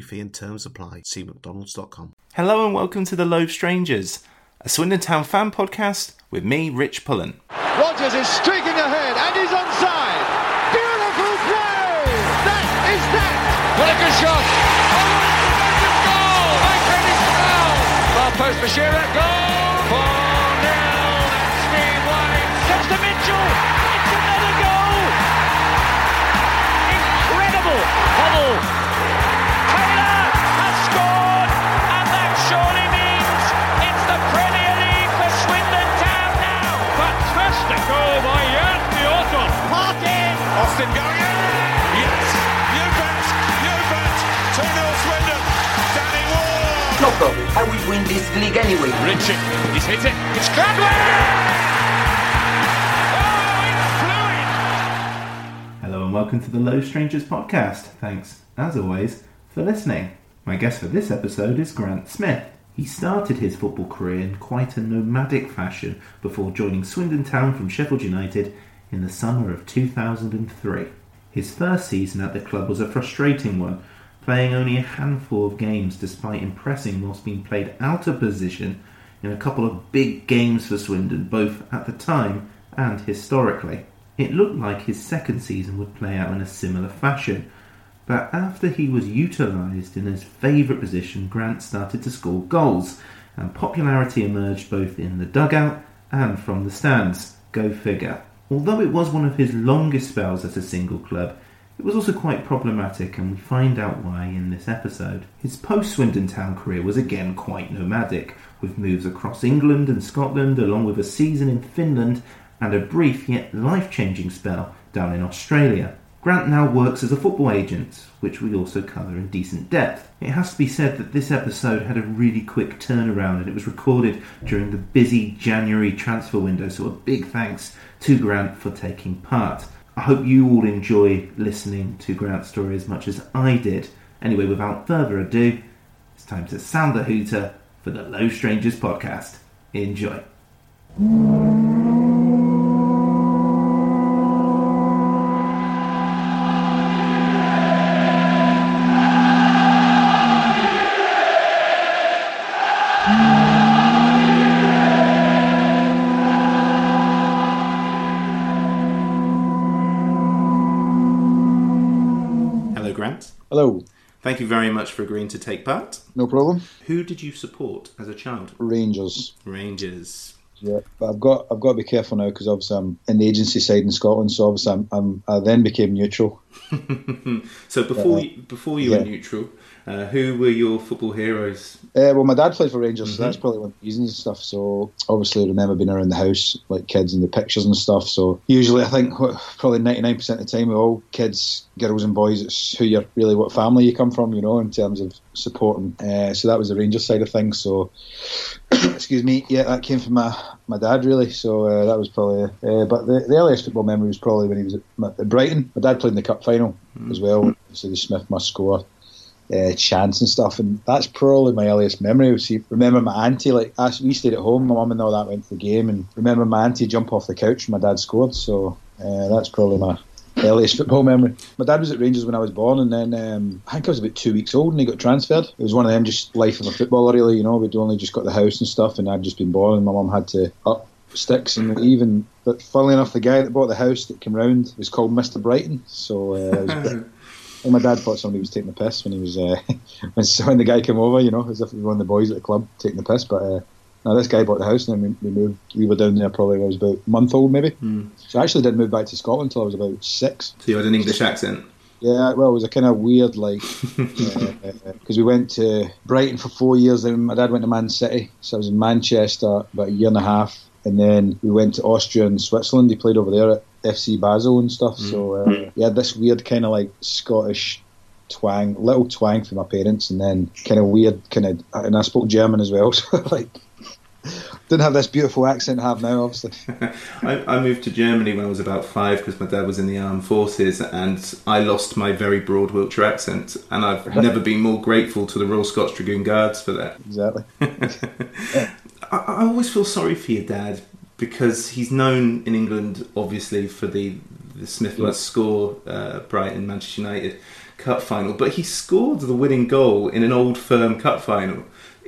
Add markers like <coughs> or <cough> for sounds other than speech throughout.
fee and terms apply. See McDonald's.com. Hello and welcome to The Loathed Strangers, a Swindon Town fan podcast with me, Rich Pullen. Rogers is streaking ahead and he's onside. Beautiful play! That is that! What a good shot! Oh, what a goal! Michael foul! Far post for Shearer, goal! 4 0, that's Steve White. Steps to Mitchell, it's another goal! Incredible! Hoddle! Surely means it's the Premier League for Swindon Town now! Fantastic oh, goal by Jan Fjørtoft! Parkin! Austin going in! Yes! You bet! You bet! 2 0 Swindon! Danny Ward! No problem. I will win this league anyway. Richie, he's hit it. It's Cradley! Oh, it's fluid! Hello and welcome to the Loathed Strangers podcast. Thanks, as always, for listening. My guest for this episode is Grant Smith. He started his football career in quite a nomadic fashion before joining Swindon Town from Sheffield United in the summer of 2003. His first season at the club was a frustrating one, playing only a handful of games despite impressing whilst being played out of position in a couple of big games for Swindon, both at the time and historically. It looked like his second season would play out in a similar fashion, but after he was utilised in his favourite position, Grant started to score goals, and popularity emerged both in the dugout and from the stands. Go figure. Although it was one of his longest spells at a single club, it was also quite problematic, and we find out why in this episode. His post Swindon Town career was again quite nomadic, with moves across England and Scotland, along with a season in Finland and a brief yet life changing spell down in Australia. Grant now works as a football agent, which we also cover in decent depth. It has to be said that this episode had a really quick turnaround and it was recorded during the busy January transfer window, so a big thanks to Grant for taking part. I hope you all enjoy listening to Grant's story as much as I did. Anyway, without further ado, it's time to sound the hooter for the Loathed Strangers podcast. Enjoy. Hello, Thank you very much for agreeing to take part. no problem. Who did you support as a child? Rangers. Rangers. Yeah, but I've got I've got to be careful now because obviously I'm in the agency side in Scotland, so obviously I'm, I'm I then became neutral. <laughs> So before Uh, you, before you were neutral, uh, who were your football heroes? Uh, well, my dad played for Rangers, so Mm-hmm. that's probably one of the reasons and stuff. So obviously, I remember being around the house like kids and the pictures and stuff. So usually, I think probably ninety nine percent of the time, with all kids, girls, and boys, it's who you're really what family you come from, you know, in terms of supporting. Uh, so that was the Rangers side of things. So <coughs> excuse me, yeah, that came from my my dad really. So uh, that was probably. Uh, but the, the earliest football memory was probably when he was at, at Brighton. My dad played in the cup final as well. So the Smith must score. Uh, chants and stuff, and that's probably my earliest memory. See, remember my auntie, like us, we stayed at home, my mum and all that went to the game, and remember my auntie jump off the couch when my dad scored. So uh, that's probably my earliest <laughs> football memory. My dad was at Rangers when I was born, and then um, I think I was about two weeks old, and he got transferred. It was one of them, just life of a footballer, really. You know, we'd only just got the house and stuff, and I'd just been born, and my mum had to up sticks, and even. But funnily enough, the guy that bought the house that came round was called Mister Brighton. So uh, it was <laughs> and my dad thought somebody was taking the piss when he was uh, <laughs> when, when the guy came over, you know, as if he was one of the boys at the club taking the piss. But uh, no, this guy bought the house, and then we, we moved. We were down there probably when I was about a month old, maybe. Hmm. So I actually didn't move back to Scotland until I was about six. So you had an English accent. Yeah, well, it was a kind of weird, like, <laughs> because we went to Brighton for four years, then my dad went to Man City, so I was in Manchester about a year and a half, and then we went to Austria and Switzerland. He played over there at FC Basel and stuff. So uh, he had this weird kind of like Scottish twang, little twang for my parents, and then kind of weird kind of, and I spoke German as well, <laughs> so like. Didn't have this beautiful accent I have now, obviously. <laughs> I, I moved to Germany when I was about five because my dad was in the armed forces, and I lost my very broad Wiltshire accent, and I've never been more grateful to the Royal Scots Dragoon Guards for that. Exactly. <laughs> I, I always feel sorry for your dad because he's known in England, obviously, for the the Smith must score uh, Brighton Manchester United cup final, but he scored the winning goal in an old firm cup final.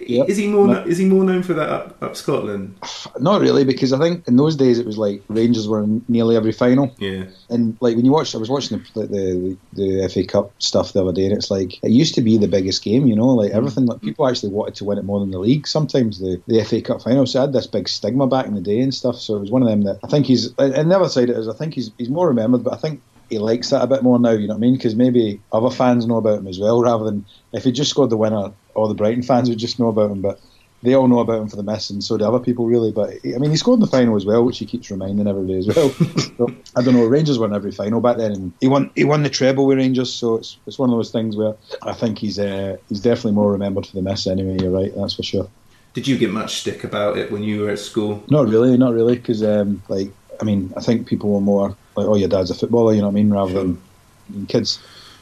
Yep. Is he more No. is he more known for that up, up Scotland? Not really, because I think in those days it was like Rangers were in nearly every final. Yeah. And like when you watch, I was watching the, like, the the FA Cup stuff the other day, and it's like it used to be the biggest game, you know, like mm. everything. Like people actually wanted to win it more than the league. Sometimes the, the FA Cup final, so had this big stigma back in the day and stuff. So it was one of them that I think he's. And the other side of it is, I think he's he's more remembered, but I think he likes that a bit more now. You know what I mean? Because maybe other fans know about him as well, rather than if he just scored the winner, all the Brighton fans would just know about him, but. They all know about him for the miss, and so do other people, really. But I mean, he scored in the final as well, which he keeps reminding everybody as well. <laughs> so, I don't know. Rangers won every final back then, and he won. He won the treble with Rangers, so it's it's one of those things where I think he's uh, he's definitely more remembered for the miss. Anyway, you're right. That's for sure. Did you get much stick about it when you were at school? Not really, not really, because um, like I mean, I think people were more like, "Oh, your dad's a footballer," you know what I mean, rather than I mean, kids.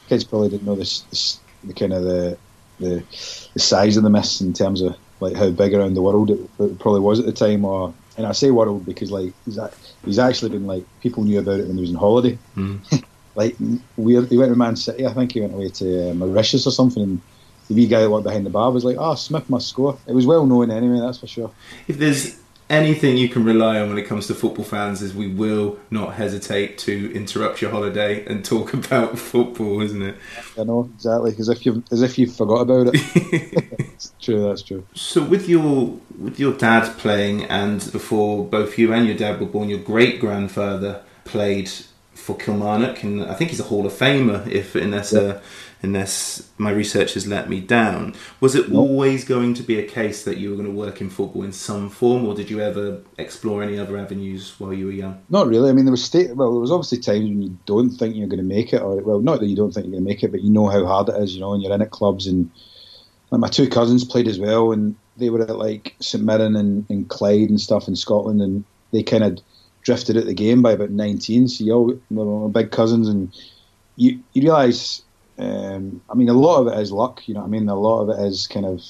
Kids probably didn't know this, this the kind of the, the the size of the miss in terms of like how big around the world it, it probably was at the time. Or and I say world because like he's a, he's actually been like people knew about it when he was on holiday. <laughs> like we he went to Man City. I think he went away to uh, Mauritius or something. And the wee guy that worked behind the bar was like, "Oh, Smith must score." It was well known anyway. That's for sure. If there's anything you can rely on when it comes to football fans, is we will not hesitate to interrupt your holiday and talk <laughs> about football, isn't it? I know exactly, as if you as if you forgot about it. <laughs> it's true. That's true. So with your with your dad playing, and before both you and your dad were born, your great grandfather played for Kilmarnock, and I think he's a Hall of Famer. If unless uh, unless my research has let me down, was it always going to be a case that you were going to work in football in some form, or did you ever explore any other avenues while you were young? Not really. I mean, there was state. Well, there was obviously times when you don't think you're going to make it, or well, not that you don't think you're going to make it, but you know how hard it is, you know, and you're in at clubs. And like my two cousins played as well, and they were at like St Mirren and, and Clyde and stuff in Scotland, and they kind of drifted at the game by about 19. So you all were my big cousins, and you you realise. Um, I mean, a lot of it is luck. You know, what I mean, a lot of it is kind of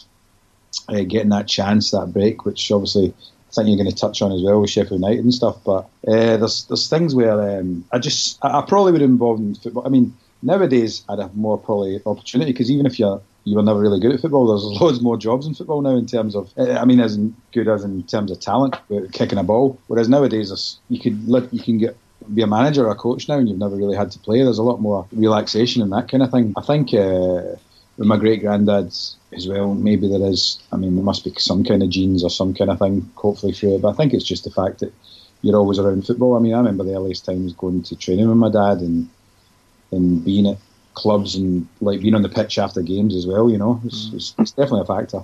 uh, getting that chance, that break, which obviously I think you're going to touch on as well with Sheffield United and stuff. But uh, there's there's things where um, I just I, I probably would have involved in football. I mean, nowadays I'd have more probably opportunity because even if you're you were never really good at football, there's loads more jobs in football now in terms of uh, I mean, as good as in terms of talent, kicking a ball. Whereas nowadays you could you can get be a manager or a coach now, and you've never really had to play. There's a lot more relaxation and that kind of thing. I think. Uh, with my great granddad as well, maybe there is. I mean, there must be some kind of genes or some kind of thing, hopefully through it. But I think it's just the fact that you're always around football. I mean, I remember the earliest times going to training with my dad and and being at clubs and like being on the pitch after games as well. You know, it's, it's, it's definitely a factor.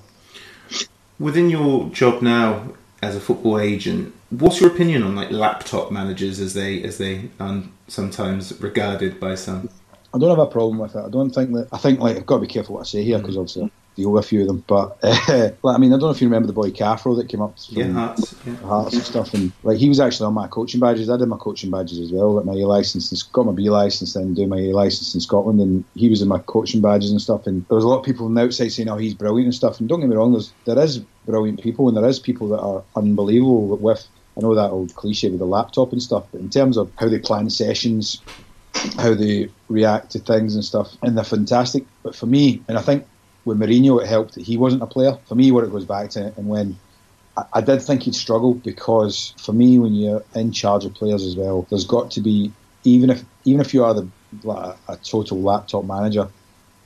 Within your job now as a football agent, what's your opinion on like laptop managers as they as they are sometimes regarded by some? I don't have a problem with it. I don't think that. I think like I've got to be careful what I say here because obviously deal with a few of them. But uh, <laughs> like, I mean, I don't know if you remember the boy Cathro that came up from Yeah, Hearts. Yeah. Hearts and stuff, and like he was actually on my coaching badges. I did my coaching badges as well, got my A license and got my B license, then do my A license in Scotland, and he was in my coaching badges and stuff. And there was a lot of people from the outside saying, "Oh, he's brilliant and stuff." And don't get me wrong, there's there is brilliant people, and there is people that are unbelievable with. I know that old cliche with the laptop and stuff, but in terms of how they plan sessions, how they react to things and stuff, and they're fantastic. But for me, and I think with Mourinho, it helped that he wasn't a player. For me, what it goes back to, and when I, I did think he'd struggle because for me, when you're in charge of players as well, there's got to be even if even if you are the like a, a total laptop manager,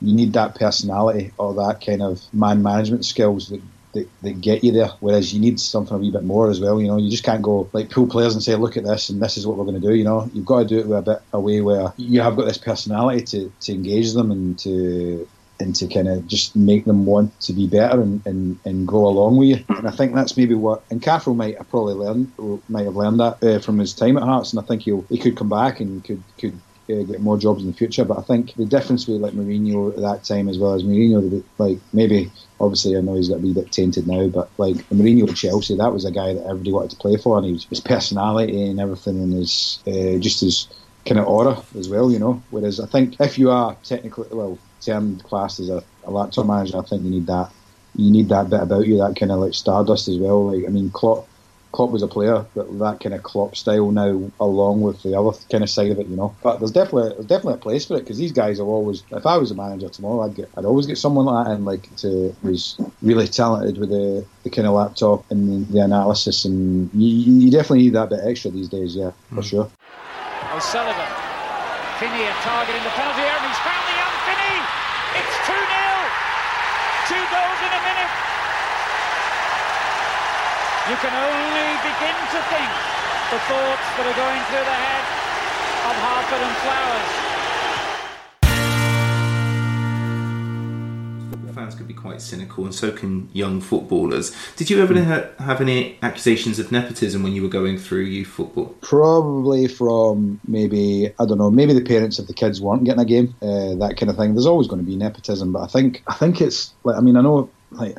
you need that personality or that kind of man management skills that that, that get you there. Whereas you need something a wee bit more as well. You know, you just can't go like pull players and say, "Look at this, and this is what we're going to do." You know, you've got to do it with a bit a way where you have got this personality to, to engage them and to and to kind of just make them want to be better and, and, and go along with you. And I think that's maybe what and Cathro might have probably learned might have learned that uh, from his time at Hearts, and I think he'll he could come back and could could uh, get more jobs in the future. But I think the difference with like Mourinho at that time as well as Mourinho, like maybe obviously I know he's got a wee bit tainted now, but like Mourinho at Chelsea, that was a guy that everybody wanted to play for, and he was, his personality and everything, and his uh, just his kind of aura as well, you know. Whereas I think if you are technically well termed classed as a, a laptop manager, I think you need that. You need that bit about you, that kind of like stardust as well. Like I mean, Klopp Klopp was a player, but that kind of Klopp style now, along with the other kind of side of it, you know. But there's definitely there's definitely a place for it because these guys are always. If I was a manager tomorrow, I'd get I'd always get someone like that and like to who's really talented with the, the kind of laptop and the, the analysis, and you, you definitely need that bit extra these days, yeah, for Mm. sure. O'Sullivan. Finney are targeting the penalty area. and He's found the young Finney. It's 2 0. Two goals in a minute. You can only begin to think the thoughts that are going through the head of Harford and Flowers. Football fans could be quite cynical, and so can young footballers. Did you ever ha- have any accusations of nepotism when you were going through youth football? Probably from maybe I don't know, maybe the parents of the kids weren't getting a game, uh, that kind of thing. There's always going to be nepotism, but I think I think it's like I mean I know like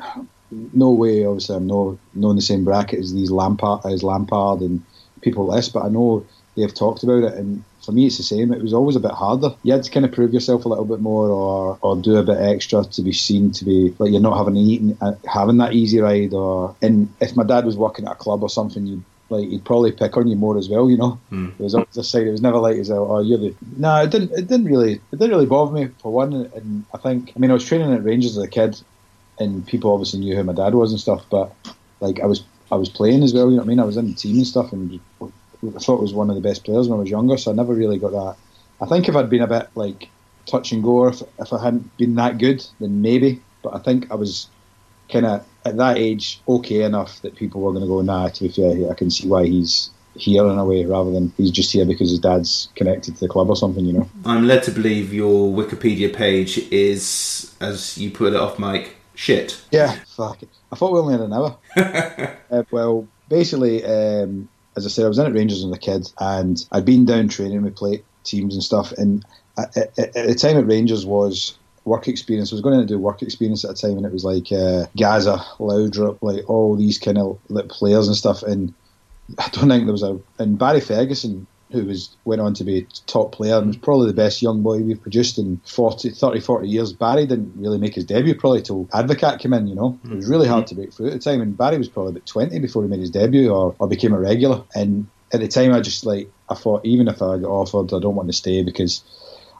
no way obviously I'm no no in the same bracket as these Lampard as Lampard and people like this, but I know they've talked about it and. For me, it's the same. It was always a bit harder. You had to kind of prove yourself a little bit more, or, or do a bit extra to be seen to be like you're not having eaten, uh, having that easy ride. Or and if my dad was working at a club or something, you like he'd probably pick on you more as well, you know. Hmm. It was always a side. It was never like, "Oh, you're the." No, it didn't. It didn't really. It didn't really bother me for one. And I think, I mean, I was training at Rangers as a kid, and people obviously knew who my dad was and stuff. But like, I was, I was playing as well. You know what I mean? I was in the team and stuff, and I thought I was one of the best players when I was younger. So I never really got that. I think if I'd been a bit like touch and go, if, if I hadn't been that good, then maybe. But I think I was kind of at that age okay enough that people were going to go, nah, to be fair, I can see why he's here in a way rather than he's just here because his dad's connected to the club or something, you know. I'm led to believe your Wikipedia page is, as you put it off mic, shit. Yeah, fuck it. I thought we only had an hour. <laughs> uh, well, basically, um, as I said, I was in at Rangers as a kid and I'd been down training with play teams and stuff. And at, at, at the time at Rangers was work experience. I was going to do work experience at the time, and it was like uh, Gazza, Laudrup, like all these kind of like players and stuff. And I don't think there was a and Barry Ferguson who was went on to be a top player and was probably the best young boy we've produced in 40, 30, 40 years. Barry didn't really make his debut probably till Advocaat came in, you know. It was really hard to break through at the time and Barry was probably about 20 before he made his debut or, or became a regular. And at the time I just like, I thought even if I got offered, I don't want to stay because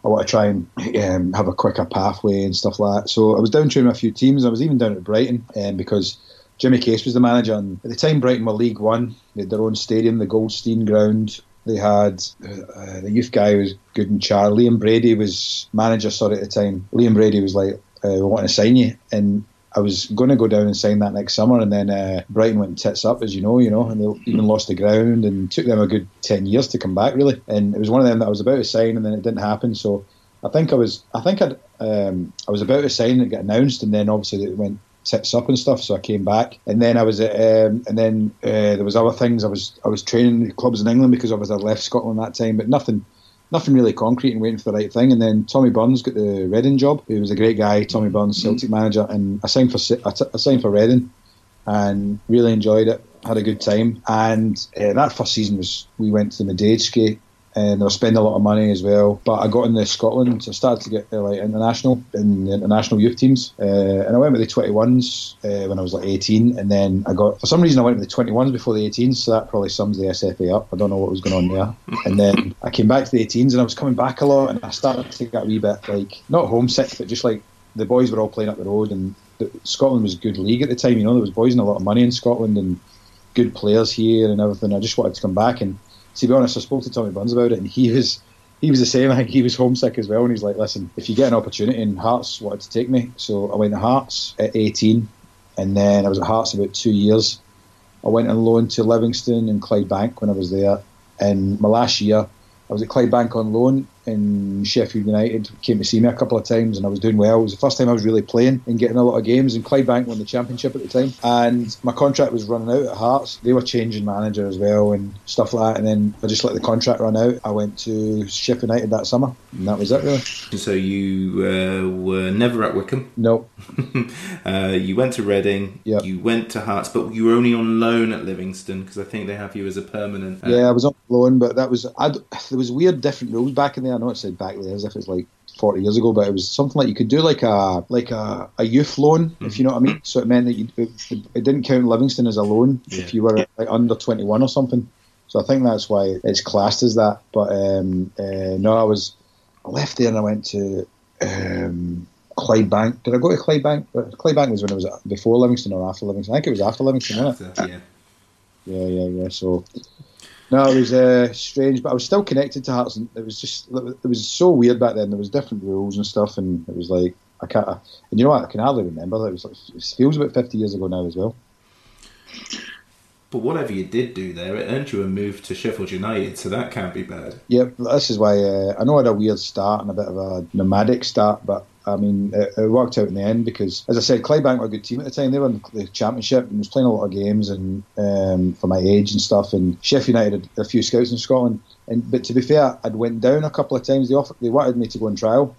I want to try and um, have a quicker pathway and stuff like that. So I was down training a few teams. I was even down at Brighton um, because Jimmy Case was the manager. And at the time, Brighton were League One. They had their own stadium, the Goldstone Ground. They had uh, the youth guy was good and Char. Liam Brady was manager. Sorry, at the time, Liam Brady was like, uh, "We want to sign you," and I was going to go down and sign that next summer, and then uh, Brighton went tits up, as you know, you know, and they even lost the ground, and took them a good ten years to come back, really. And it was one of them that I was about to sign, and then it didn't happen. So I think I was, I think I'd, um, I was about to sign, and get announced, and then obviously it went tits up and stuff. So I came back, and then I was, at, um, and then uh, there was other things. I was, I was training clubs in England because obviously I left Scotland that time, but nothing nothing really concrete and waiting for the right thing. And then Tommy Burns got the Reading job. He was a great guy, Tommy Burns, Celtic manager, and I signed for I, t- I signed for Reading, and really enjoyed it. Had a good time, and uh, that first season was we went to the Madejski. And I was spending a lot of money as well, but I got into Scotland, so I started to get uh, like international in the international youth teams, uh, and I went with the twenty ones uh, when I was like eighteen, and then I got for some reason I went with the twenty ones before the 18s, so that probably sums the SFA up. I don't know what was going on there, <laughs> and then I came back to the 18s, and I was coming back a lot, and I started to get a wee bit like not homesick, but just like the boys were all playing up the road, and the, Scotland was a good league at the time. You know, there was boys and a lot of money in Scotland, and good players here and everything. I just wanted to come back, and to be honest, I spoke to Tommy Burns about it, and he was he was the same. I think he was homesick as well, and he's like, "Listen, if you get an opportunity," and Hearts wanted to take me, so I went to Hearts at 18, and then I was at Hearts about two years. I went on loan to Livingston and Clydebank when I was there, and my last year I was at Clydebank on loan, and Sheffield United came to see me a couple of times, and I was doing well. It was the first time I was really playing and getting a lot of games. And Clydebank won the championship at the time, and my contract was running out at Hearts. They were changing manager as well and stuff like that. And then I just let the contract run out. I went to Sheffield United that summer, and that was it really. So you uh, were never at Wycombe. No, <laughs> uh, you went to Reading. Yep. You went to Hearts, but you were only on loan at Livingston because I think they have you as a permanent. uh, yeah, I was on loan, but that was I'd, there was weird different rules back in there. I know it said back there as if it's like. 40 years ago, but it was something like you could do like a like a, a youth loan, if you know what I mean. So it meant that you, it, it didn't count Livingston as a loan if you were like under 21 or something. So I think that's why it's classed as that. But um, uh, no, I was I left there and I went to um, Clydebank. Did I go to Clydebank? Uh, Clydebank was when it was before Livingston or after Livingston. I think it was after Livingston, wasn't it? After, yeah. Yeah, yeah, yeah. So no, it was uh, strange, but I was still connected to Hearts, and it was just it was so weird back then. There was different rules and stuff, and it was like I can't. And you know what? I can hardly remember. It was like, it feels about fifty years ago now as well. But whatever you did do there, it earned you a move to Sheffield United, so that can't be bad. Yep, this is why uh, I know I had a weird start and a bit of a nomadic start, but I mean it, it worked out in the end because, as I said, Clydebank were a good team at the time. They were in the championship and was playing a lot of games and um, for my age and stuff. And Sheffield United had a few scouts in Scotland. And but to be fair, I'd went down a couple of times. They offered, they wanted me to go on trial.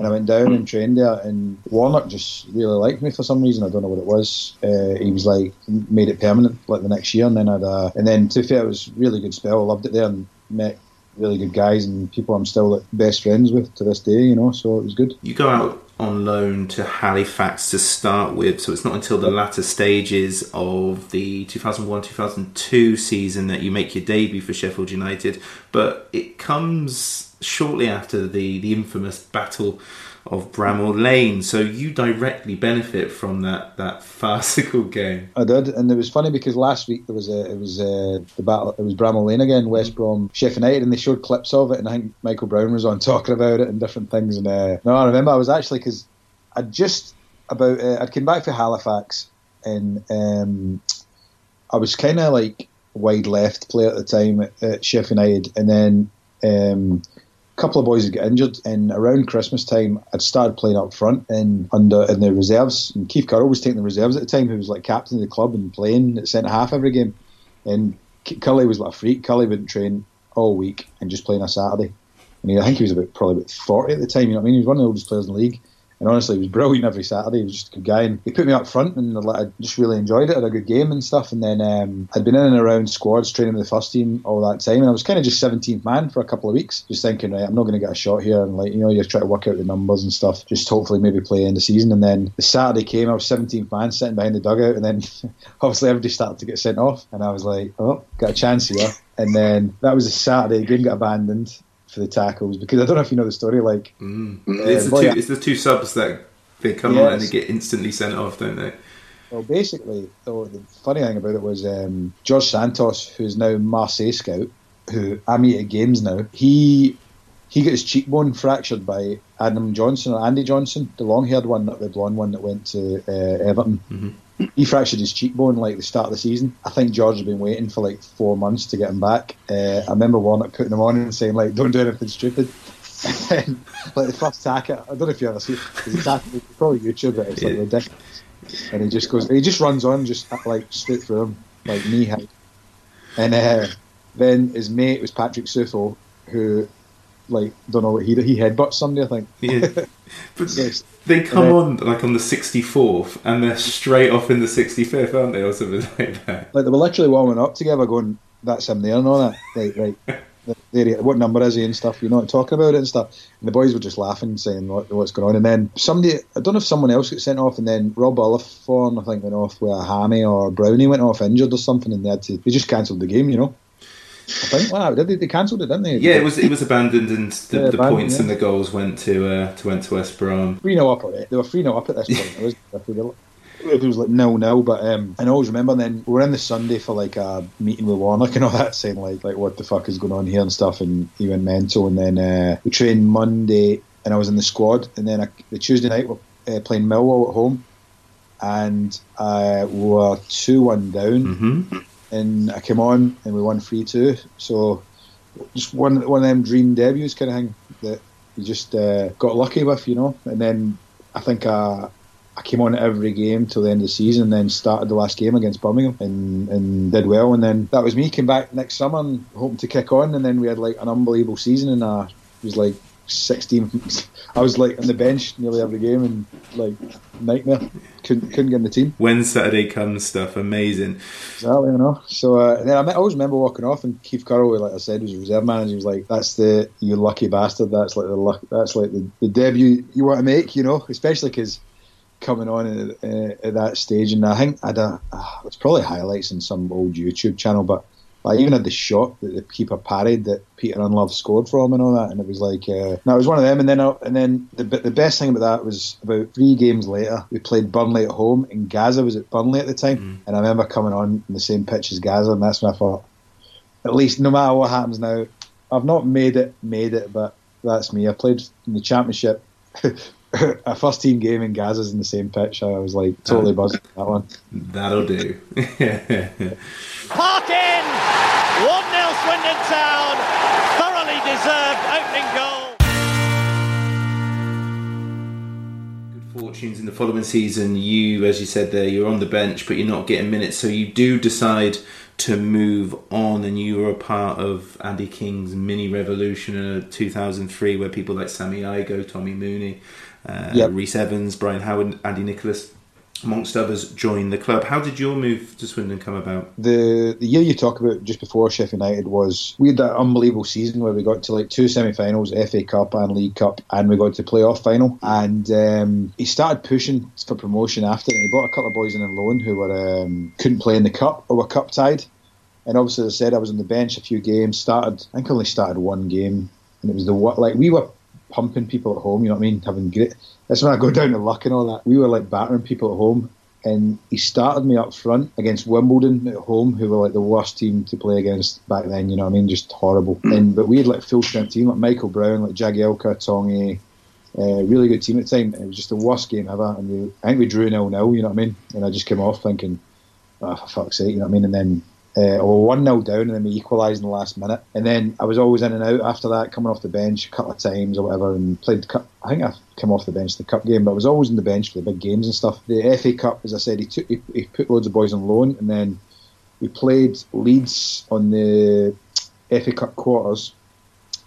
And I went down and trained there, and Warnock just really liked me for some reason. I don't know what it was. Uh, he was like made it permanent like the next year, and then I'd uh, and then to be fair, it was really good spell. I loved it there and met really good guys and people I'm still like, best friends with to this day. You know, so it was good. You go out on loan to Halifax to start with, so it's not until the latter stages of the 2001 2002 season that you make your debut for Sheffield United. But it comes shortly after the, the infamous Battle of Bramall Lane, so you directly benefit from that, that <laughs> farcical game. I did, and it was funny because last week there was a it was a, the battle. It was Bramall Lane again, West Brom, Sheffield United, and they showed clips of it, and I think Michael Brown was on <laughs> talking about it and different things. And uh, no, I remember I was actually because I'd just about uh, I'd come back from Halifax, and um, I was kind of like wide left player at the time at, at Sheffield United, and then. Um, couple of boys had got injured, and around Christmas time, I'd started playing up front and under in the reserves. And Keith Curle was taking the reserves at the time, who was like captain of the club and playing at centre half every game. And Cully was like a freak. Cully wouldn't train all week and just playing on a Saturday. And he, I think he was about probably about forty at the time. You know what I mean? He was one of the oldest players in the league. And honestly, he was brilliant every Saturday. He was just a good guy. And he put me up front, and I just really enjoyed it. Had a good game and stuff. And then um, I'd been in and around squads, training with the first team all that time. And I was kind of just 17th man for a couple of weeks, just thinking, right, I'm not going to get a shot here. And like, you know, you try to work out the numbers and stuff. Just hopefully maybe play in the season. And then the Saturday came, I was 17th man, sitting behind the dugout, and then <laughs> obviously everybody started to get sent off. And I was like, oh, got a chance here. And then that was a Saturday. Game got abandoned for the tackles because I don't know if you know the story. Like, mm. it's, the two, it's the two subs that they come Yes. on and they get instantly sent off, don't they? Well, basically, though, the funny thing about it was um, George Santos, who's now Marseille scout, who I meet at games now. He he got his cheekbone fractured by Adam Johnson or Andy Johnson, the long-haired one, not the blonde one that went to uh, Everton. He fractured his cheekbone like the start of the season. I think George had been waiting for like four months to get him back. Uh, I remember Warnock putting him on and saying like, "Don't do anything stupid." <laughs> And, like the first tackle, I don't know if you ever see it. It's probably YouTube, but it's like ridiculous. And he just goes, he just runs on, just like straight through him, like knee high. And uh, then his mate was Patrick Suffo, who like don't know what he he headbutts somebody. I think. Yeah. <laughs> But Yes. they come And on like on the 64th and they're straight off in the 65th, aren't they, or something <laughs> like that? Like they were literally warming up together, going, "That's him there," and all that. <laughs> Like, like, there he- what number is he and stuff? You're not talking about it and stuff. And the boys were just laughing, saying what, what's going on. And then somebody, I don't know if someone else got sent off, and then Rob Ullathorne, I think, went off with a hammy or Brownie went off injured or something, and they had to, they just cancelled the game. You know. I think. Wow, did they? They cancelled it, didn't they? Yeah, it was it was abandoned and the, Yeah, the abandoned, points yeah. and the goals went to uh, to went to West Brom. three 0 up. Right? They were three 0 up at this point. It was <laughs> it was like nil nil, but um, I always remember. Then we were in the Sunday for like a meeting with Warnock and all that, saying like like what the fuck is going on here and stuff, and he went mental. And then uh, we trained Monday, and I was in the squad. And then I, the Tuesday night we're uh, playing Millwall at home, and uh, we were two one down. Mm-hmm. And I came on, and we won three two. So just one one of them dream debuts kind of thing that you just uh, got lucky with, you know. And then I think uh, I came on every game till the end of the season, and then started the last game against Birmingham and, and did well. And then that was me. Came back next summer and hoping to kick on, and then we had like an unbelievable season, and it was like. 16 I was like on the bench nearly every game and like nightmare couldn't couldn't get in the team When Saturday comes stuff, amazing. Exactly, you know. So uh, then I, always remember walking off, and Keith Curle, like I said, was a reserve manager. He was like, "That's the you lucky bastard. That's like the luck. That's like the, the debut you want to make, you know." Especially because coming on at, uh, at that stage, and I think I'd uh, uh, it's probably highlights in some old YouTube channel, but I even had the shot that the keeper parried that Peter Ndlovu scored from and all that, and it was like, uh, no, it was one of them. And then, I, and then the the best thing about that was about three games later, we played Burnley at home, and Gazza was at Burnley at the time, and I remember coming on in the same pitch as Gazza, and that's when I thought, at least no matter what happens now, I've not made it, made it, but that's me. I played in the championship. <laughs> <laughs> A first team game in Gazza's in the same pitch. I was like totally buzzed with that one. That'll do. <laughs> Park in! 1 0 Swindon Town. Thoroughly deserved opening goal. Good fortunes in the following season. You, as you said there, you're on the bench, but you're not getting minutes. So you do decide to move on, and you were a part of Andy King's mini revolution in 2003, where people like Sammy Igoe, Tommy Mooney, uh, Yep. Rhys Evans, Brian Howard, Andy Nicholas, amongst others, joined the club. How did your move to Swindon come about? the the year you talk about just before Sheffield United was we had that unbelievable season where we got to like two semi-finals, FA Cup and League Cup, and we got to playoff final. And um, he started pushing for promotion after, and he brought a couple of boys in on loan who were um, couldn't play in the cup or were cup tied. And obviously, as I said, I was on the bench a few games. Started, I think, I only started one game, and it was the what like we were pumping people at home. You know what I mean? Having great. That's when I go down to luck and all that. We were like battering people at home, and he started me up front against Wimbledon at home, who were like the worst team to play against back then. You know what I mean? Just horrible. And but we had like full strength team like Michael Brown, like Jagielka, Tonge. Uh, really good team at the time. It was just the worst game ever, and we, I think we drew nil nil. You know what I mean? And I just came off thinking, oh, for fuck's sake, you know what I mean? And then uh, were one 0 down, and then we equalised in the last minute. And then I was always in and out after that, coming off the bench a couple of times or whatever, and played. Cup. I think I came off the bench the cup game, but I was always in the bench for the big games and stuff. The FA Cup, as I said, he took he, he put loads of boys on loan, and then we played Leeds on the FA Cup quarters.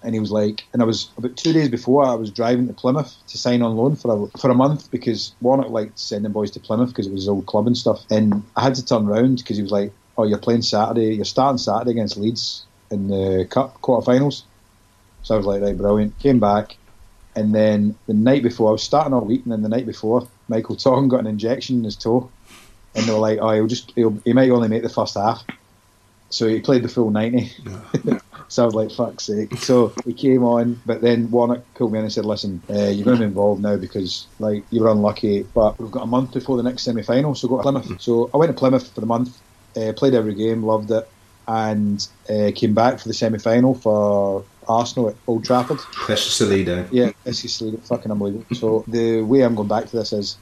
And he was like, and I was about two days before I was driving to Plymouth to sign on loan for a for a month because Warnock liked sending boys to Plymouth because it was his old club and stuff. And I had to turn round because he was like, "Oh, you're playing Saturday. You're starting Saturday against Leeds in the cup quarterfinals." So I was like, "Right, brilliant." Came back, and then the night before, I was starting all week, and then the night before, Michael Tonge got an injection in his toe, and they were like, "Oh, he'll just he'll, he might only make the first half." So he played the full ninety. <laughs> So I was like, fuck's sake. So he came on, but then Warnock pulled me in and said, listen, uh, you're going to be involved now because like you were unlucky, but we've got a month before the next semi final, so go to Plymouth. So I went to Plymouth for the month, uh, played every game, loved it, and uh, came back for the semi final for Arsenal at Old Trafford. Precious Salido. Yeah, this is fucking unbelievable. So the way I'm going back to this is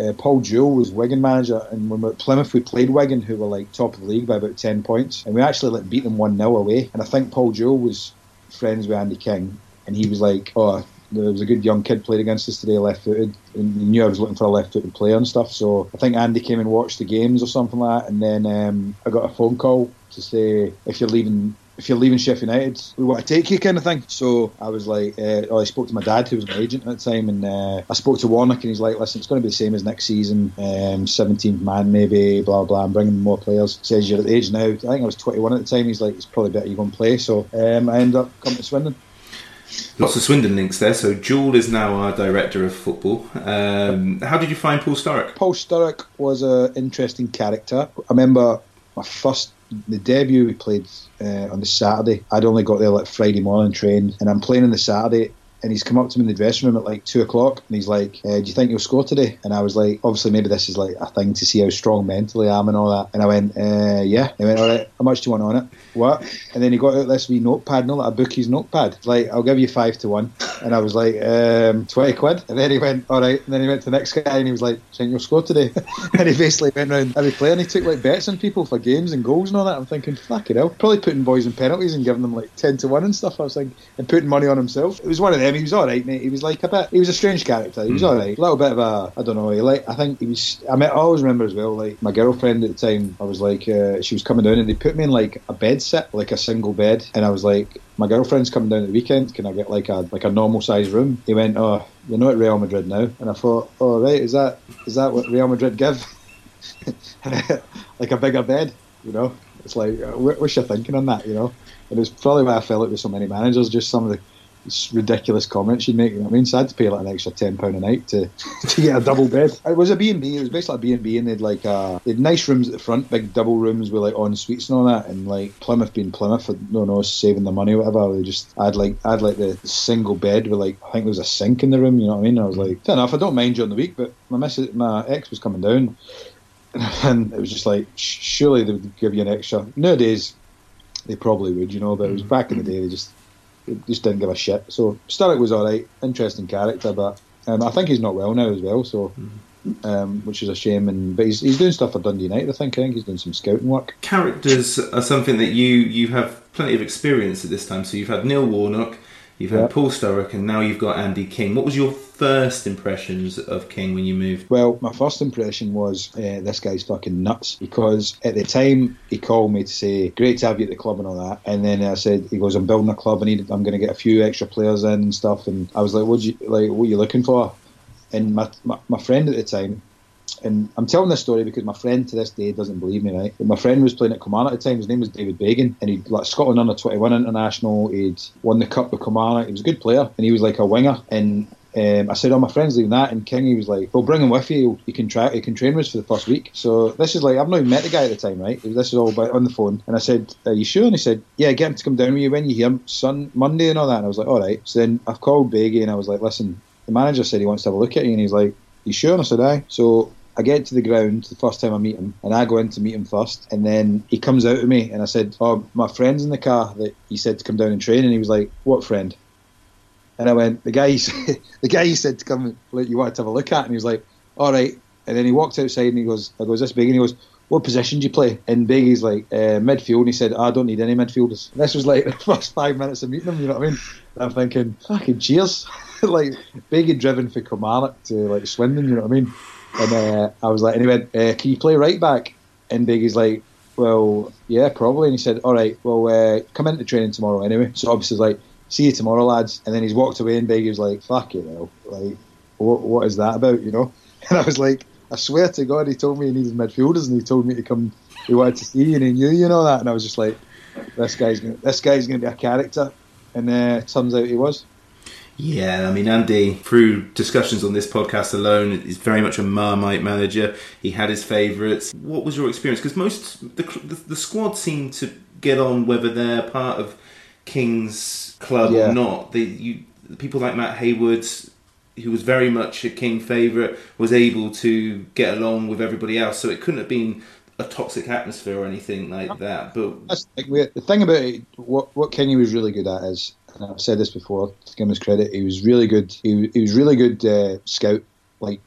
uh, Paul Jewell was Wigan manager, and when we were at Plymouth, we played Wigan, who were like top of the league by about 10 points, and we actually like beat them 1 0 away. And I think Paul Jewell was friends with Andy King, and he was like, Oh, there was a good young kid played against us today, left footed, and he knew I was looking for a left footed player and stuff. So I think Andy came and watched the games or something like that, and then um, I got a phone call to say, If you're leaving. if you're leaving Sheffield United, we want to take you, kind of thing. So I was like, uh, oh, I spoke to my dad, who was my agent at the time, and uh, I spoke to Warnock, and he's like, listen, it's going to be the same as next season, um, 17th man maybe, blah blah. I'm bringing more players. He says you're at the age now. I think I was 21 at the time. He's like, it's probably better you go and play. So um, I ended up coming to Swindon. Lots of Swindon links there. So Jewell is now our director of football. Um, how did you find Paul Sturrock? Paul Sturrock was an interesting character. I remember my first the debut we played uh, on the Saturday. I'd only got there like Friday morning train, and I'm playing on the Saturday. And he's come up to me in the dressing room at like two o'clock, and he's like, uh, "Do you think you'll score today?" And I was like, "Obviously, maybe this is like a thing to see how strong mentally I am and all that." And I went, uh, "Yeah." He went, "All right, how much do you want on it?" What? And then he got out this wee notepad, no, like a bookie's notepad. Like, I'll give you five to one. And I was like, um, twenty quid. And then he went, "All right." And then he went to the next guy, and he was like, "Think you'll score today?" <laughs> and he basically went around every player, and he took like bets on people for games and goals and all that. I'm thinking, "Fuck it, hell!" Probably putting boys in penalties and giving them like ten to one and stuff. I was like, and putting money on himself. It was one of them. He was all right, mate. He was like a bit. He was a strange character. He was Mm. all right. A little bit of a. I don't know. He like. I think he was. I mean, I always remember as well. Like my girlfriend at the time, I was like, uh, she was coming down and they put me in like a bed set, like a single bed, and I was like, my girlfriend's coming down at the weekend. Can I get like a like a normal size room? He went, oh, you're not at Real Madrid now, and I thought, oh right, is that is that what Real Madrid give? <laughs> like a bigger bed, you know? It's like, uh, what, what's your thinking on that, you know? And it's probably why I felt it with so many managers, just some of the ridiculous comments you'd make. You know I mean, so I had to pay like an extra ten pound a night to, <laughs> to get a double bed. It was a B and B. It was basically a B and B, and they'd like uh, they had nice rooms at the front, big double rooms with like en suites and all that. And like Plymouth being Plymouth, don't know, saving the money, or whatever. They just I'd like I'd like the single bed with like I think there was a sink in the room. You know what I mean? I was like, fair enough. I don't mind during the week, but my missus, my ex was coming down. <laughs> And it was just like, surely they would give you an extra. Nowadays, they probably would, you know. But it was back in the day, they just just didn't give a shit. So Sturrock was all right, interesting character, but um, I think he's not well now as well. So, um, which is a shame. And but he's, he's doing stuff for Dundee United. I think. I think he's doing some scouting work. Characters are something that you you have plenty of experience at this time. So you've had Neil Warnock, you've had Yeah. Paul Sturrock, and now you've got Andy King. What was your first impressions of King when you moved? Well, my first impression was uh, this guy's fucking nuts because at the time he called me to say, "Great to have you at the club and all that," and then I said, "He goes, I'm building a club. I need, I'm going to get a few extra players in and stuff." And I was like, "What you like? What are you looking for?" And my, my my friend at the time. And I'm telling this story because my friend to this day doesn't believe me, right? But my friend was playing at Kilmarnock at the time. His name was David Bagan, and he'd like Scotland under 21 international. He'd won the cup with Kilmarnock. He was a good player, and he was like a winger. And um, I said, "Oh, my friend's leaving that," and King he was like, "Well, bring him with you. You can try. You can train with us for the first week." So this is like I've not even met the guy at the time, right? This is all about on the phone, and I said, "Are you sure?" And he said, "Yeah, get him to come down with you when you hear him Sun Monday and all that." And I was like, "All right." So then I've called Beggy and I was like, "Listen, the manager said he wants to have a look at you," and he's like, "You sure?" And I said, "Aye." So I get to the ground the first time I meet him, and I go in to meet him first, and then he comes out to me, and I said, "Oh, my friend's in the car that he said to come down and train," and he was like, "What friend?" And I went, "The guy, said, <laughs> the guy you said to come, like you wanted to have a look at," and he was like, "All right." And then he walked outside, and he goes, "I goes this big," and he goes. What position do you play? And Biggie's like uh, midfield, and he said, "I don't need any midfielders." This was like <laughs> the first five minutes of meeting him. You know what I mean? And I'm thinking, "Fucking cheers!" <laughs> like Biggie driven for Kilmarnock to like Swindon. You know what I mean? And uh, I was like, and he went, uh, "Can you play right back?" And Biggie's like, "Well, yeah, probably." And he said, "All right, well, uh, come into training tomorrow anyway." So obviously, like, "See you tomorrow, lads." And then he's walked away, and Biggie's like, "Fuck you, hell, like, what, what is that about?" You know? <laughs> And I was like, "I swear to God, he told me he needed midfielders, and he told me to come. He wanted to see you, and he knew, you know that." And I was just like, "This guy's gonna, this guy's to be a character," and uh, turns out he was. Yeah, I mean, Andy, through discussions on this podcast alone, is very much a Marmite manager. He had his favourites. What was your experience? Because most the, the the squad seem to get on whether they're part of King's club Yeah. or not. The, you, people like Matt Heywood, who was very much a King favourite, was able to get along with everybody else. So it couldn't have been a toxic atmosphere or anything like that. But That's the thing, the thing about it, what what Kenny was really good at is, and I've said this before, to give him his credit, he was really good. He, he was really good uh, scout, like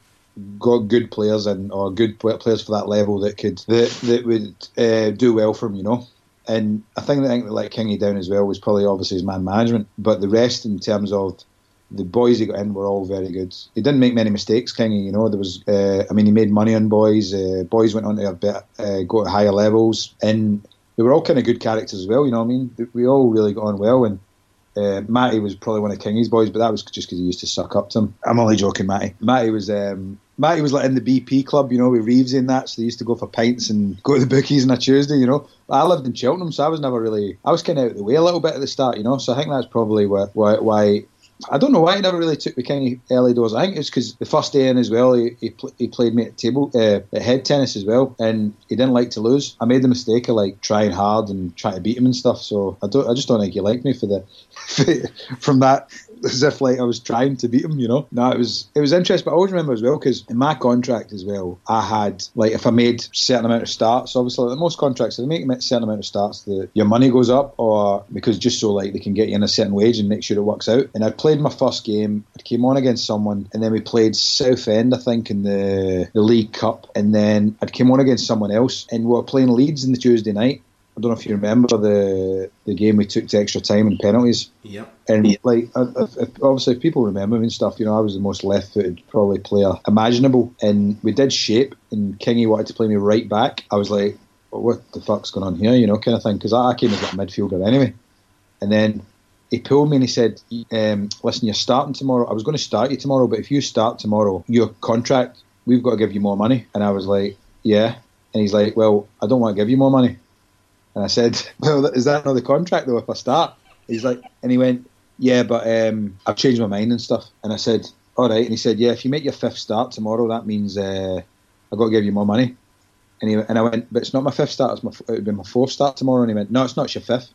got good players and or good players for that level that could that that would uh, do well for him, you know. And I think the thing that let Kingy down as well was probably obviously his man management, but the rest in terms of the boys he got in were all very good. He didn't make many mistakes, Kingy. You know, there was. Uh, I mean, he made money on boys. Uh, boys went on to a bit, uh, go to higher levels, and they were all kind of good characters as well. You know what I mean? We all really got on well, and uh, Matty was probably one of Kingy's boys, but that was just because he used to suck up to him. I'm only joking, Matty. Matty was um, Matty was like in the BP club, you know, with Reeves in that, so they used to go for pints and go to the bookies on a Tuesday, you know. But I lived in Cheltenham, so I was never really, I was kind of out of the way a little bit at the start, you know. So I think that's probably why, why, why I don't know why he never really took me kind of early doors. I think it's because the first day in as well, he, he, pl- he played me at table uh, at head tennis as well, and he didn't like to lose. I made the mistake of like trying hard and trying to beat him and stuff. So I don't, I just don't think he liked me for the <laughs> from that as if like I was trying to beat him, you know. No, it was it was interesting, but I always remember as well because in my contract as well, I had like if I made certain amount of starts, obviously like most contracts, if they make a certain amount of starts, the your money goes up, or because just so like they can get you in a certain wage and make sure it works out. And I played my first game, I came on against someone, and then we played Southend, I think, in the the League Cup, and then I came on against someone else, and we were playing Leeds in the Tuesday night, I don't know if you remember the the game we took to extra time and penalties. Yep. And like, if, if, obviously, if people remember me and stuff, you know, I was the most left-footed probably player imaginable. And we did shape, and Kingy wanted to play me right back. I was like, well, what the fuck's going on here? You know, kind of thing. Because I, I came as a midfielder anyway. And then he pulled me and he said, um, "Listen, you're starting tomorrow. I was going to start you tomorrow, but if you start tomorrow, your contract, we've got to give you more money." And I was like, "Yeah." And he's like, "Well, I don't want to give you more money." And I said, <laughs> "Well, is that another contract though? If I start?" He's like, and he went, "Yeah, but um, I've changed my mind and stuff." And I said, "All right." And he said, "Yeah, if you make your fifth start tomorrow, that means uh, I've got to give you more money." And he and I went, "But it's not my fifth start. It's my it would be my fourth start tomorrow." And he went, "No, it's not it's your fifth.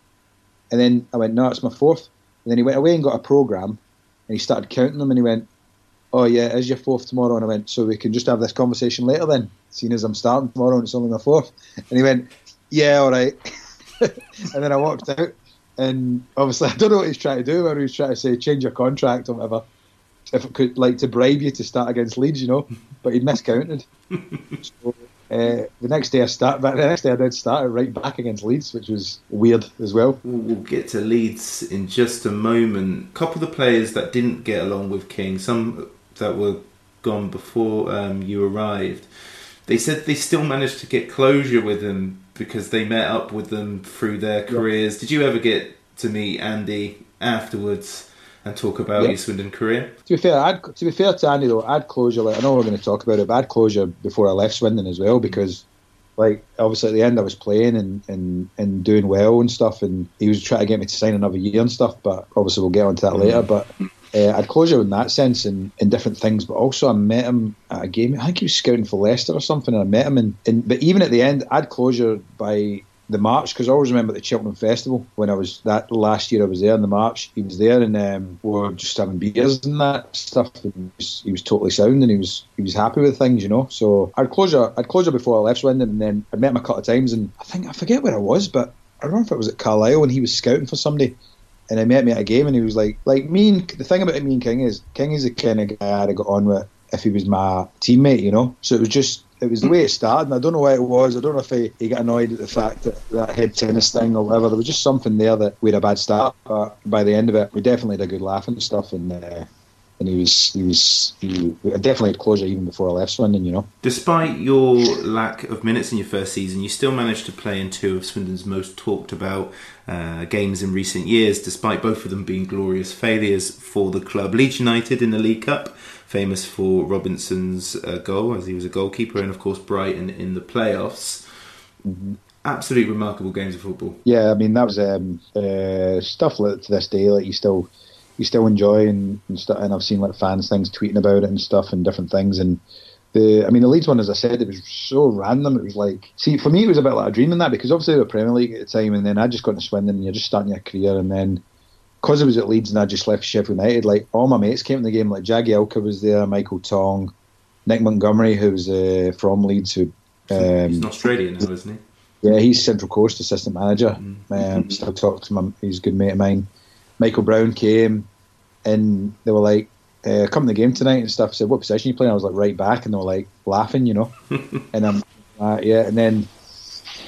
And then I went, "No, it's my fourth. And then he went away and got a program, and he started counting them, and he went, "Oh yeah, it is your fourth tomorrow?" And I went, "So we can just have this conversation later then, seeing as I'm starting tomorrow and it's only my fourth. And he went, "Yeah, all right." <laughs> and then I walked out, and obviously <laughs> I don't know what he's trying to do. Whether he's trying to say change your contract or whatever. If it could like to bribe you to start against Leeds, you know, <laughs> but he'd miscounted. so, uh, the next day I start, but the next day I did start right back against Leeds, which was weird as well. We'll, we'll get to Leeds in just a moment. A couple of the players that didn't get along with King, some that were gone before um, you arrived, they said they still managed to get closure with him because they met up with them through their careers. Did you ever get to meet Andy afterwards? and talk about Yeah. your Swindon career. To be fair, I'd, to be fair to Andy though, I'd closure. Like I know we're going to talk about it, but I'd closure before I left Swindon as well because, like, obviously at the end I was playing and, and, and doing well and stuff, and he was trying to get me to sign another year and stuff. But obviously we'll get onto that mm. later. But uh, I'd closure in that sense and in different things. But also I met him at a game. I think he was scouting for Leicester or something, and I met him. And, but even at the end, I'd closure by the March because I always remember the Cheltenham Festival when I was that last year I was there in the March. He was there and um, we were just having beers and that stuff. He, was, he was totally sound and he was he was happy with things, you know. So I'd closure I'd closure before I left Swindon and then I met him a couple of times and I think I forget where I was, but I don't know if it was at Carlisle and he was scouting for somebody. And he met me at a game, and he was like, like me and the thing about me and King is, King is the kind of guy I'd have got on with if he was my teammate, you know. So it was just, it was the way it started, and I don't know why it was. I don't know if he, he got annoyed at the fact that that head tennis thing or whatever. There was just something there that we had a bad start, but by the end of it, we definitely had a good laugh and stuff, and uh, and he was he was he definitely had closure even before I left Swindon, you know. Despite your lack of minutes in your first season, you still managed to play in two of Swindon's most talked about uh, games in recent years, despite both of them being glorious failures for the club. Leeds United in the League Cup, famous for Robinson's uh, goal as he was a goalkeeper, and of course Brighton in the playoffs. Absolutely remarkable games of football. Yeah, I mean that was um, uh, stuff like to this day like you still you still enjoy and, and. And I've seen like fans things tweeting about it and stuff and different things. And the I mean the Leeds one, as I said, it was so random. It was like see for me it was a bit like a dream in that because obviously we were Premier League at the time, and then I just got to Swindon and you're just starting your career, and then because I was at Leeds and I just left Sheffield United, like all my mates came to the game. Like Jagielka was there, Michael Tonge, Nick Montgomery, who was uh, from Leeds, who. Um, He's an Australian now, isn't he? yeah, he's Central Coast assistant manager. Um, still talk to him. He's a good mate of mine. Michael Brown came, and they were like, uh, "Come to the game tonight" and stuff. I said, "What position you playing?" I was like, "Right back," and they were like laughing, you know. <laughs> and I'm, uh, yeah, and then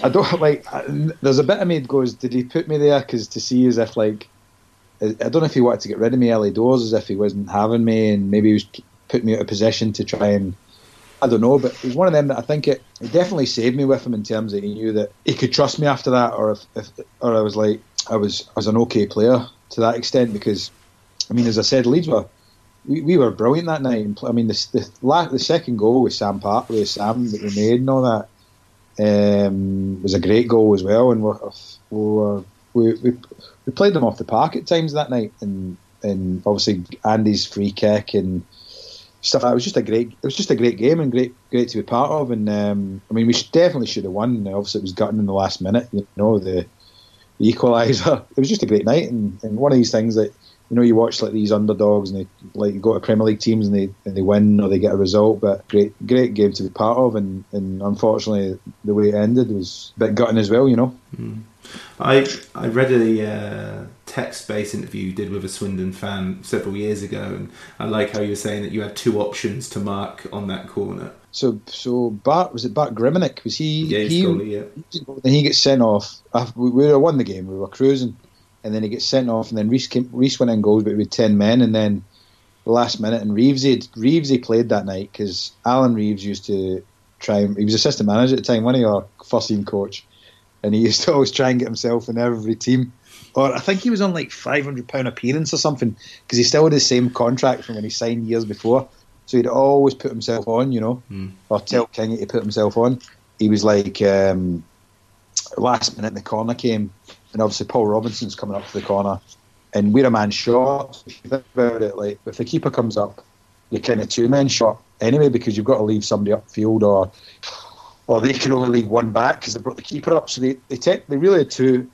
I don't <laughs> like. I, there's a bit of me that goes, "Did he put me there?" Because to see as if like, I don't know if he wanted to get rid of me early doors, as if he wasn't having me, and maybe he was putting me out of position to try and I don't know, but it was one of them that I think it, it definitely saved me with him in terms that he knew that he could trust me after that, or if, if or I was like I was I was an okay player to that extent because I mean, as I said, Leeds were we, we were brilliant that night. I mean, the the, la- the second goal with Sam Part with Sam that we made and all that um, was a great goal as well, and we're, we we we played them off the park at times that night, and and obviously Andy's free kick and stuff. It was just a great. It was just a great game and great, great to be part of. And um, I mean, we definitely should have won. Obviously, it was gutting in the last minute. You know, the, the equaliser. It was just a great night, and, and one of these things that you know you watch like these underdogs and they like you go to Premier League teams and they and they win or they get a result. But great, great game to be part of. And, and unfortunately, the way it ended was a bit gutting as well. You know. Mm. I I read a uh, text-based interview you did with a Swindon fan several years ago, and I like how you were saying that you had two options to mark on that corner. So so Bart was it Bart Griemink? Was he? Yeah, he, goalie, yeah. He gets sent off. We, we won the game. We were cruising, and then he gets sent off, and then Rhys came, Rhys went in goals, but with ten men, and then the last minute, and Reeves Reeves he played that night because Alan Reeves used to try. And, he was assistant manager at the time, wasn't he, or first team coach? and he used to always try and get himself in every team. Or I think he was on like five hundred pound appearance or something because he still had the same contract from when he signed years before. So he'd always put himself on, you know, mm. or tell Kingy to put himself on. He was like um, last minute the corner came, and obviously Paul Robinson's coming up to the corner, and we're a man short. If you think about it, like if the keeper comes up, you're kind of two men short anyway because you've got to leave somebody upfield or or they can only leave one back because they brought the keeper up. So they they, te- they really had two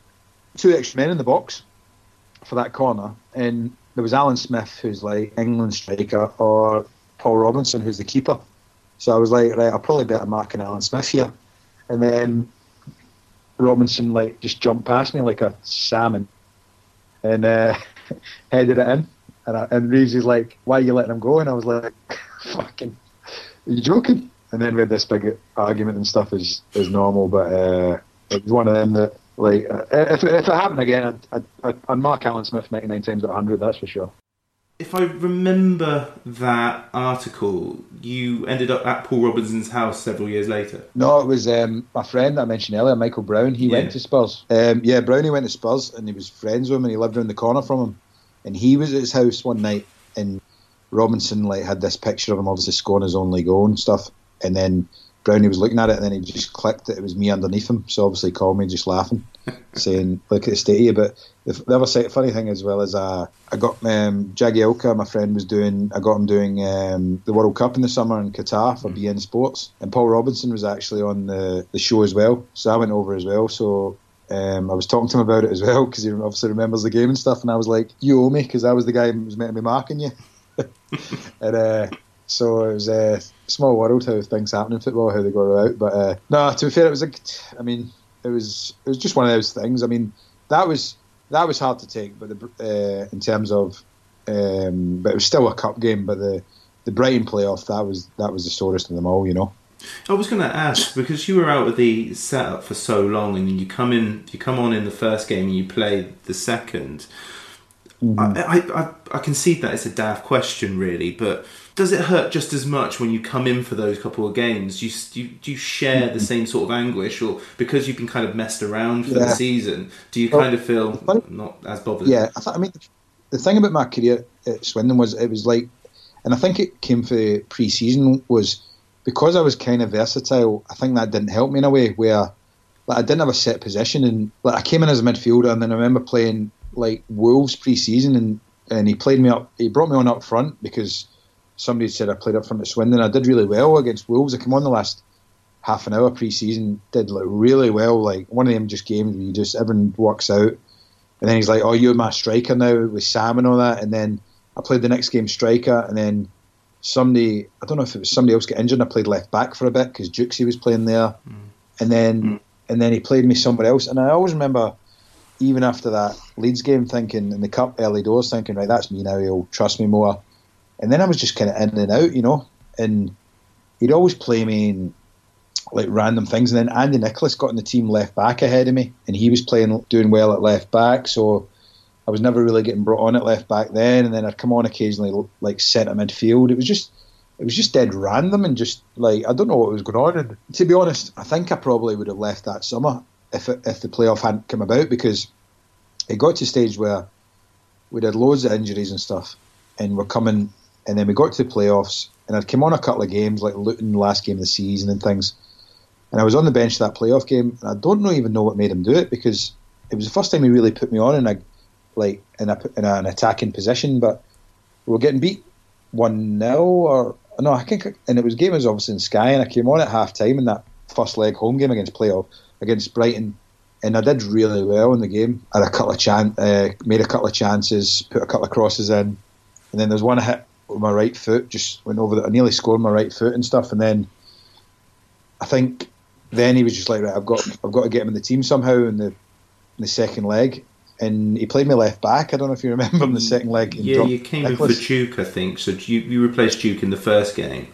two extra men in the box for that corner, and there was Alan Smith, who's like England striker, or Paul Robinson, who's the keeper. So I was like, right, I'll probably better mark an Alan Smith here, and then Robinson like just jumped past me like a salmon, and uh, <laughs> headed it in. And, I, and Reeves is like, "Why are you letting him go?" And I was like, <laughs> "Fucking, are you joking?" and then we had this big argument and stuff is as normal. But uh, it was one of them that, like, uh, if, if it happened again, I'd, I'd, I'd mark Alan Smith 99 times out of 100, that's for sure. If I remember that article, you ended up at Paul Robinson's house several years later. No, it was um, my friend I mentioned earlier, Michael Brown. He Yeah. went to Spurs. Um, yeah, Brownie went to Spurs and he was friends with him and he lived around the corner from him. And he was at his house one night and Robinson like had this picture of him obviously scoring his own league goal and stuff. And then Brownie was looking at it and then he just clicked that it was me underneath him. So obviously he called me just laughing, <laughs> saying, Look at the state of you. But the, the other side, funny thing as well is uh, I got um, Jagielka, my friend, was doing, I got him doing um, the World Cup in the summer in Qatar for beIN Sports. And Paul Robinson was actually on the, the show as well. So I went over as well. So um, I was talking to him about it as well because he obviously remembers the game and stuff. And I was like, "You owe me," because I was the guy who was meant to be marking you. <laughs> and uh, so it was a small world how things happen in football, how they go about. But uh, no, to be fair, it was a, I mean, it was it was just one of those things. I mean, that was that was hard to take, but the, uh, in terms of, um, but it was still a cup game. But the the Brighton playoff that was that was the sorest of them all, you know. I was going to ask because you were out of the setup for so long, and you come in, you come on in the first game, and you play the 2nd I, I, I, I concede that it's a daft question, really, but does it hurt just as much when you come in for those couple of games? Do you, do you, do you share the mm-hmm. same sort of anguish, or because you've been kind of messed around for the season, do you Well, kind of feel funny- not as bothered? Yeah, I, th- I mean, the thing about my career at Swindon was it was like, and I think it came for pre-season was because I was kind of versatile. I think that didn't help me in a way where like I didn't have a set position, and like I came in as a midfielder, and then I remember playing like Wolves pre-season, and and he played me up. He brought me on up front because somebody said I played up front at Swindon. I did really well against Wolves. I came on the last half an hour pre-season, did like really well. Like one of them just games where you just everyone works out. And then he's like, "Oh, you're my striker now with Sam and all that." And then I played the next game striker, and then somebody I don't know if it was somebody else got injured. and I played left back for a bit because Jukesy was playing there, mm. and then and then he played me somewhere else. And I always remember, even after that Leeds game, thinking in the cup early doors, thinking, "Right, that's me now. He'll trust me more." And then I was just kind of in and out, you know. And he'd always play me in like random things. And then Andy Nicholas got in the team left back ahead of me, and he was playing doing well at left back. So I was never really getting brought on at left back then. And then I'd come on occasionally like centre midfield. It was just it was just dead random and just like I don't know what was going on. And to be honest, I think I probably would have left that summer if it, if the playoff hadn't come about because it got to a stage where we'd had loads of injuries and stuff, and we're coming, and then we got to the playoffs, and I'd come on a couple of games like Luton last game of the season and things, and I was on the bench that playoff game, and I don't know even know what made him do it because it was the first time he really put me on in a like in a in an attacking position, but we were getting beat one 0 or no, I think, and it was game was obviously in Sky, and I came on at half time in that first leg home game against playoff against Brighton, and I did really well in the game. I had a couple of chan- uh, made a couple of chances, put a couple of crosses in, and then there's one hit with my right foot, just went over. that. I nearly scored my right foot and stuff, and then I think then he was just like, right, I've got, I've got to get him in the team somehow in the in the second leg. And he played me left back. I don't know if you remember him the second leg. Yeah, you came Nicholas. in for Duke, I think. So you, you replaced Duke in the first game,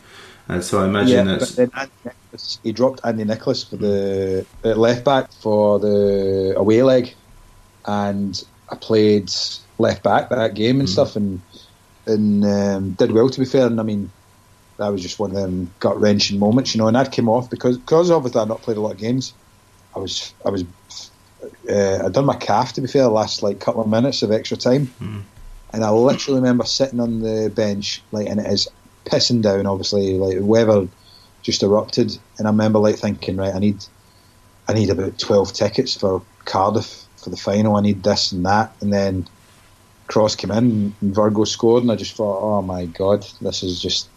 and so I imagine yeah, that's. Nicholas, he dropped Andy Nicholas for the uh, left back for the away leg, and I played left back that game and mm. stuff, and and um, did well to be fair. And I mean, that was just one of them gut wrenching moments, you know. And that came off because because obviously I'd not played a lot of games. I was I was uh, I'd done my calf to be fair, the last like couple of minutes of extra time, mm. and I literally remember sitting on the bench like, and it is pissing down. Obviously, like weather just erupted, and I remember like thinking, right, I need, I need about twelve tickets for Cardiff for the final. I need this and that, and then Cross came in and Virgo scored, and I just thought, oh my god, this is just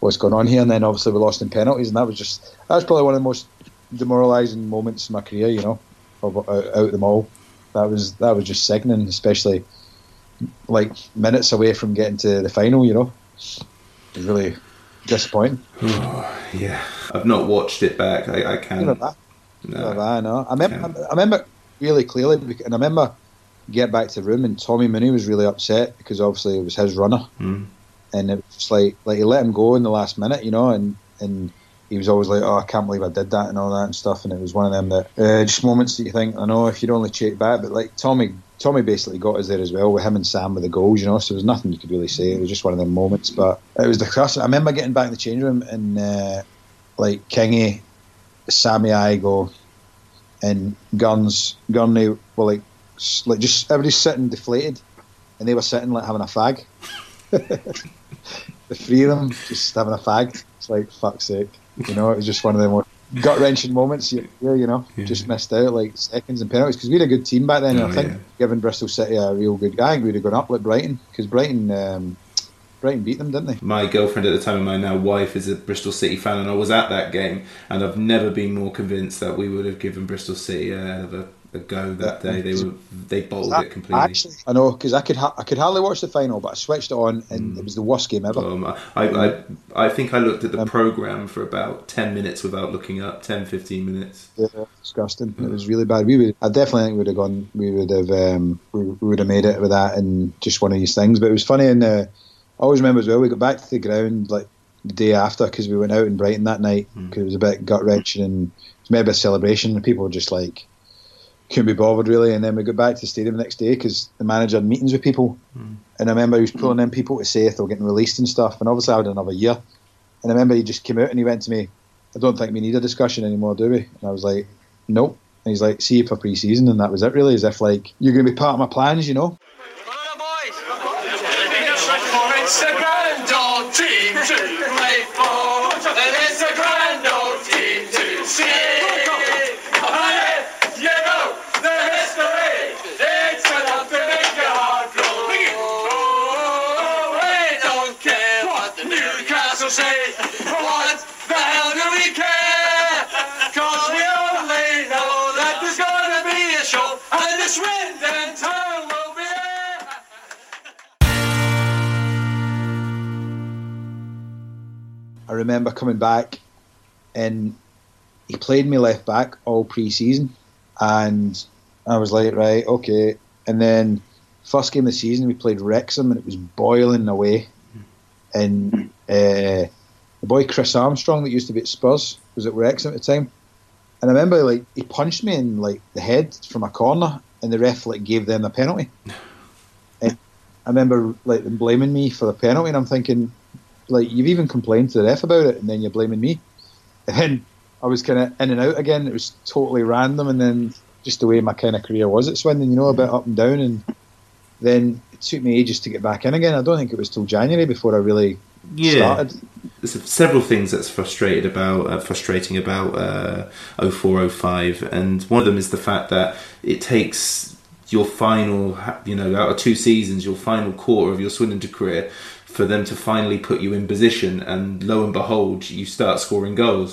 what's going on here. And then obviously we lost in penalties, and that was just that was probably one of the most demoralising moments in my career. You know of, uh, out, out them all. That was that was just sickening, especially like minutes away from getting to the final. You know, it was really disappointing. <sighs> Oh, yeah, I've not watched it back. I, I can't. That. No, that, no. I remember. I remember really clearly, and I remember get back to the room, and Tommy Mooney was really upset because obviously it was his runner, mm. and it was like like he let him go in the last minute, you know, and and he was always like, "Oh, I can't believe I did that" and all that and stuff. And it was one of them that uh, just moments that you think, "I know if you'd only check back," but like Tommy, Tommy basically got us there as well with him and Sam with the goals, you know. So there was nothing you could really say. It was just one of them moments. But it was the class. I remember getting back in the change room and uh, like Kingy, Sammy Igoe, and Guns, Gurney were like, like just everybody's sitting deflated, and they were sitting like having a fag. <laughs> the three of them just having a fag. It's like fuck's sake. You know, it was just one of them gut wrenching moments. You, you know, yeah. just missed out like seconds and penalties because we had a good team back then. Oh, and I think yeah. giving Bristol City a real good guy, we'd have gone up like Brighton because Brighton. Um, Brighton beat them, didn't they? My girlfriend at the time and my now wife is a Bristol City fan, and I was at that game, and I've never been more convinced that we would have given Bristol City a, a go that day. They were they bottled that, it completely. Actually, I know because I could ha- I could hardly watch the final, but I switched it on and mm. it was the worst game ever. Um, I, I, I think I looked at the um, program for about ten minutes without looking up. 10, 15 minutes. Yeah, disgusting. Mm. It was really bad. We would I definitely think we would have gone. We would have um, we, we, would have made it with that and just one of these things. But it was funny and uh, I always remember as well. We got back to the ground like the day after because we went out in Brighton that night because mm. it was a bit gut wrenching and it was maybe a celebration and people were just like couldn't be bothered really. And then we got back to the stadium the next day because the manager had meetings with people. Mm. And I remember he was pulling in people to say if they were getting released and stuff. And obviously I had another year. And I remember he just came out and he went to me, I don't think we need a discussion anymore, do we? And I was like, nope. And he's like, see you for pre season. And that was it really, as if like, you're going to be part of my plans, you know? It's a grand old team I remember coming back and he played me left back all pre-season, and I was like, right, okay. And then first game of the season, we played Wrexham, and it was boiling away. And uh, the boy Chris Armstrong that used to be at Spurs was at Wrexham at the time, and I remember like he punched me in like the head from a corner, and the ref like gave them a penalty. <laughs> and I remember like them blaming me for the penalty, and I'm thinking, like you've even complained to the ref about it, and then you're blaming me. <laughs> And then I was kind of in and out again. It was totally random, and then just the way my kind of career was at Swindon, you know, a bit up and down, and then it took me ages to get back in again. I don't think it was till January before I really Yeah. started. There's several things that's frustrated about uh, frustrating about uh, 0405 and one of them is the fact that it takes your final you know out of two seasons your final quarter of your Swindon career for them to finally put you in position and lo and behold you start scoring goals.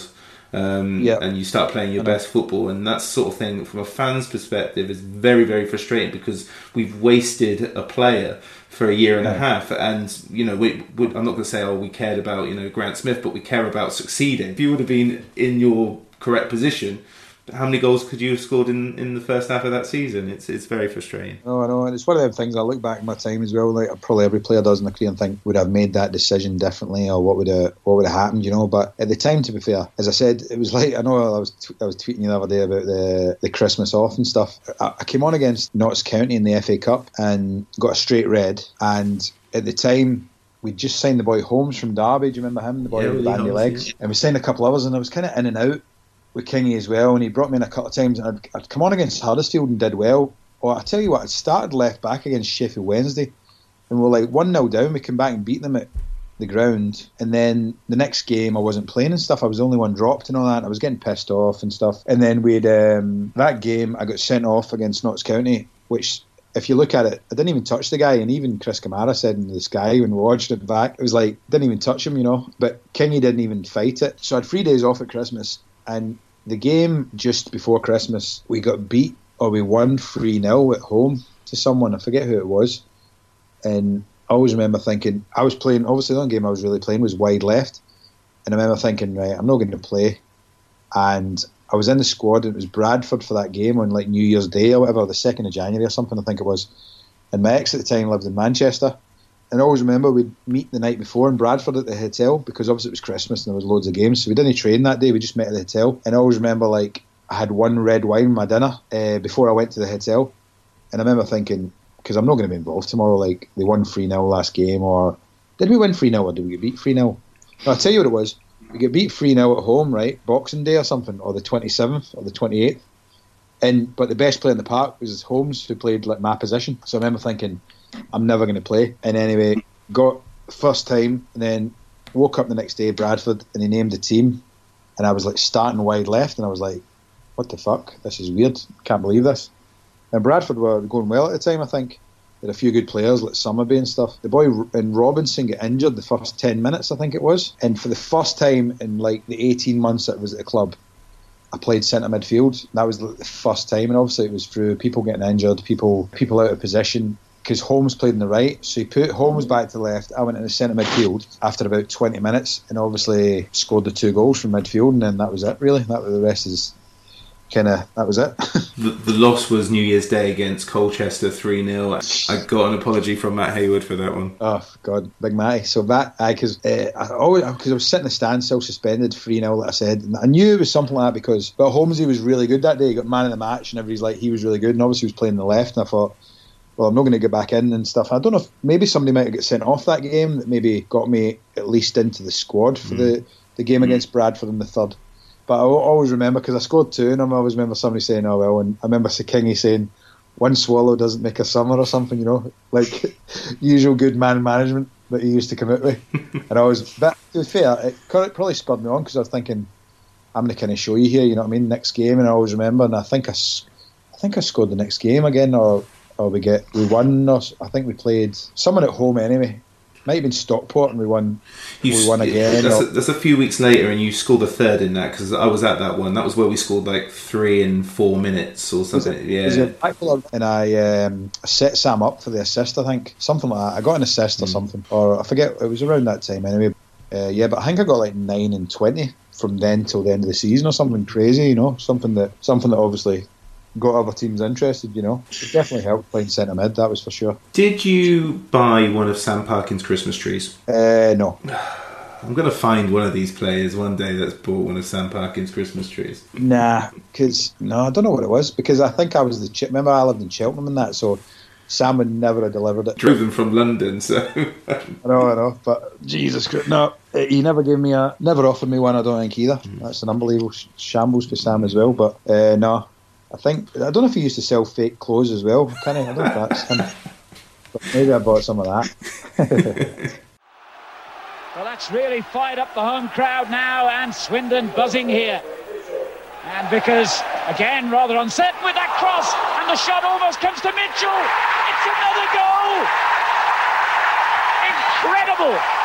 Um, Yeah. and you start playing your best football and that sort of thing from a fan's perspective is very very frustrating because we've wasted a player for a year and a half and you know we, we I'm not going to say oh we cared about you know Grant Smith but we care about succeeding. If you would have been in your correct position how many goals could you have scored in, in the first half of that season it's it's very frustrating No, I know, and it's one of them things. I look back at my time as well. Like probably every player does in their career, and think would I have made that decision differently, or what would have what would have happened, you know? But at the time, to be fair, as I said, it was <laughs> like I know I was t- I was tweeting you the other day about the the Christmas off and stuff. I, I came on against Notts County in the FA Cup and got a straight red, and at the time. We just signed the boy Holmes from Derby. Do you remember him? The boy Yeah, with the bandy legs. And we signed a couple others, and I was kind of in and out with Kingy as well, and he brought me in a couple of times, and I'd, I'd come on against Huddersfield and did well. Well, I tell you what, I started left back against Sheffield Wednesday, and we're like one 0 down. We came back and beat them at the ground, and then the next game I wasn't playing and stuff. I was the only one dropped and all that. I was getting pissed off and stuff. And then we'd um, that game I got sent off against Notts County, which. If you look at it, I didn't even touch the guy, and even Chris Kamara said in the sky when we watched it back, it was like didn't even touch him, you know. But Kingy didn't even fight it. So I had three days off at Christmas, and the game just before Christmas, we got beat or we won 3 0 at home to someone. I forget who it was. And I always remember thinking, I was playing, obviously, the only game I was really playing was wide left. And I remember thinking, right, I'm not going to play. And I was in the squad, and it was Bradford for that game on like New Year's Day or whatever, the 2nd of January or something, I think it was. And my ex at the time lived in Manchester. And I always remember we'd meet the night before in Bradford at the hotel because obviously it was Christmas and there was loads of games. So we didn't train that day. We just met at the hotel. And I always remember like I had one red wine with my dinner uh, before I went to the hotel. And I remember thinking, because I'm not going to be involved tomorrow, like they won 3 0 last game, or did we win 3 0 or did we get beat 3 0? No, I'll tell you what it was. We get beat 3 0 at home, right? Boxing Day or something, or the 27th or the 28th. And But the best player in the park was Holmes, who played like my position. So I remember thinking, I'm never going to play. And anyway, got first time, and then woke up the next day, Bradford, and he named the team, and I was like starting wide left, and I was like, what the fuck? This is weird. Can't believe this. And Bradford were going well at the time, I think. They had a few good players like Summerbee and stuff. The boy and Robinson got injured the first 10 minutes, I think it was. And for the first time in like the 18 months that I was at the club, I played centre midfield. That was the first time, and obviously it was through people getting injured, people people out of position. Because Holmes played in the right, so he put Holmes back to the left. I went in the centre midfield after about 20 minutes, and obviously scored the two goals from midfield, and then that was it. Really, that was the rest is kind of that was it. <laughs> the, the loss was New Year's Day against Colchester 3 0 I got an apology from Matt Heywood for that one Oh God, Big Matty. So that, because uh, I always because I was sitting in the stand still suspended three 0 like I said, and I knew it was something like that because but Holmesy was really good that day. He got man of the match, and everybody's like he was really good, and obviously he was playing the left, and I thought. Well, I'm not going to get back in and stuff. I don't know if maybe somebody might have got sent off that game that maybe got me at least into the squad for the, mm. the game mm. against Bradford in the third. But I al- always remember because I scored two, and I always remember somebody saying, "Oh well," and I remember Kingy saying, "One swallow doesn't make a summer" or something, you know, <laughs> like <laughs> usual good man management that he used to come out with. <laughs> and I was, but to be fair, it probably spurred me on because I was thinking, I'm going to kind of show you here, you know what I mean, next game, and I always remember, and I think I, I think I scored the next game again, or or we get we won, or I think we played someone at home anyway. Might have been Stockport, and we won. You we won again. That's, or- a, that's a few weeks later, and you scored a third in that because I was at that one. That was where we scored like three in four minutes or something. it- yeah, it and I um, set Sam up for the assist. I think something like that. I got an assist or something, or I forget. It was around that time anyway. Uh, yeah, but I think I got like nine and twenty from then till the end of the season or something crazy. You know, something that something that obviously got other teams interested. You know, it definitely helped playing centre mid. That was for sure. Did you buy one of Sam Parkin's Christmas trees? Uh, no, <sighs> I'm gonna find one of these players one day that's bought one of Sam Parkin's Christmas trees. nah, because no, I don't know what it was because I think I was the chip. Remember, I lived in Cheltenham and that, so Sam would never have delivered it. Drove them from London, so. <laughs> I know, I know, but Jesus Christ, no, he never gave me a, never offered me one. I don't think either. Mm. That's an unbelievable shambles for Sam as well. But uh, no, I think I don't know if he used to sell fake clothes as well. Can I? I don't know if that's him. But maybe I bought some of that. <laughs> well, that's really fired up the home crowd now, and Swindon buzzing here. And Vickers again rather uncertain with that cross, and the shot almost comes to Mitchell. It's another goal. Incredible.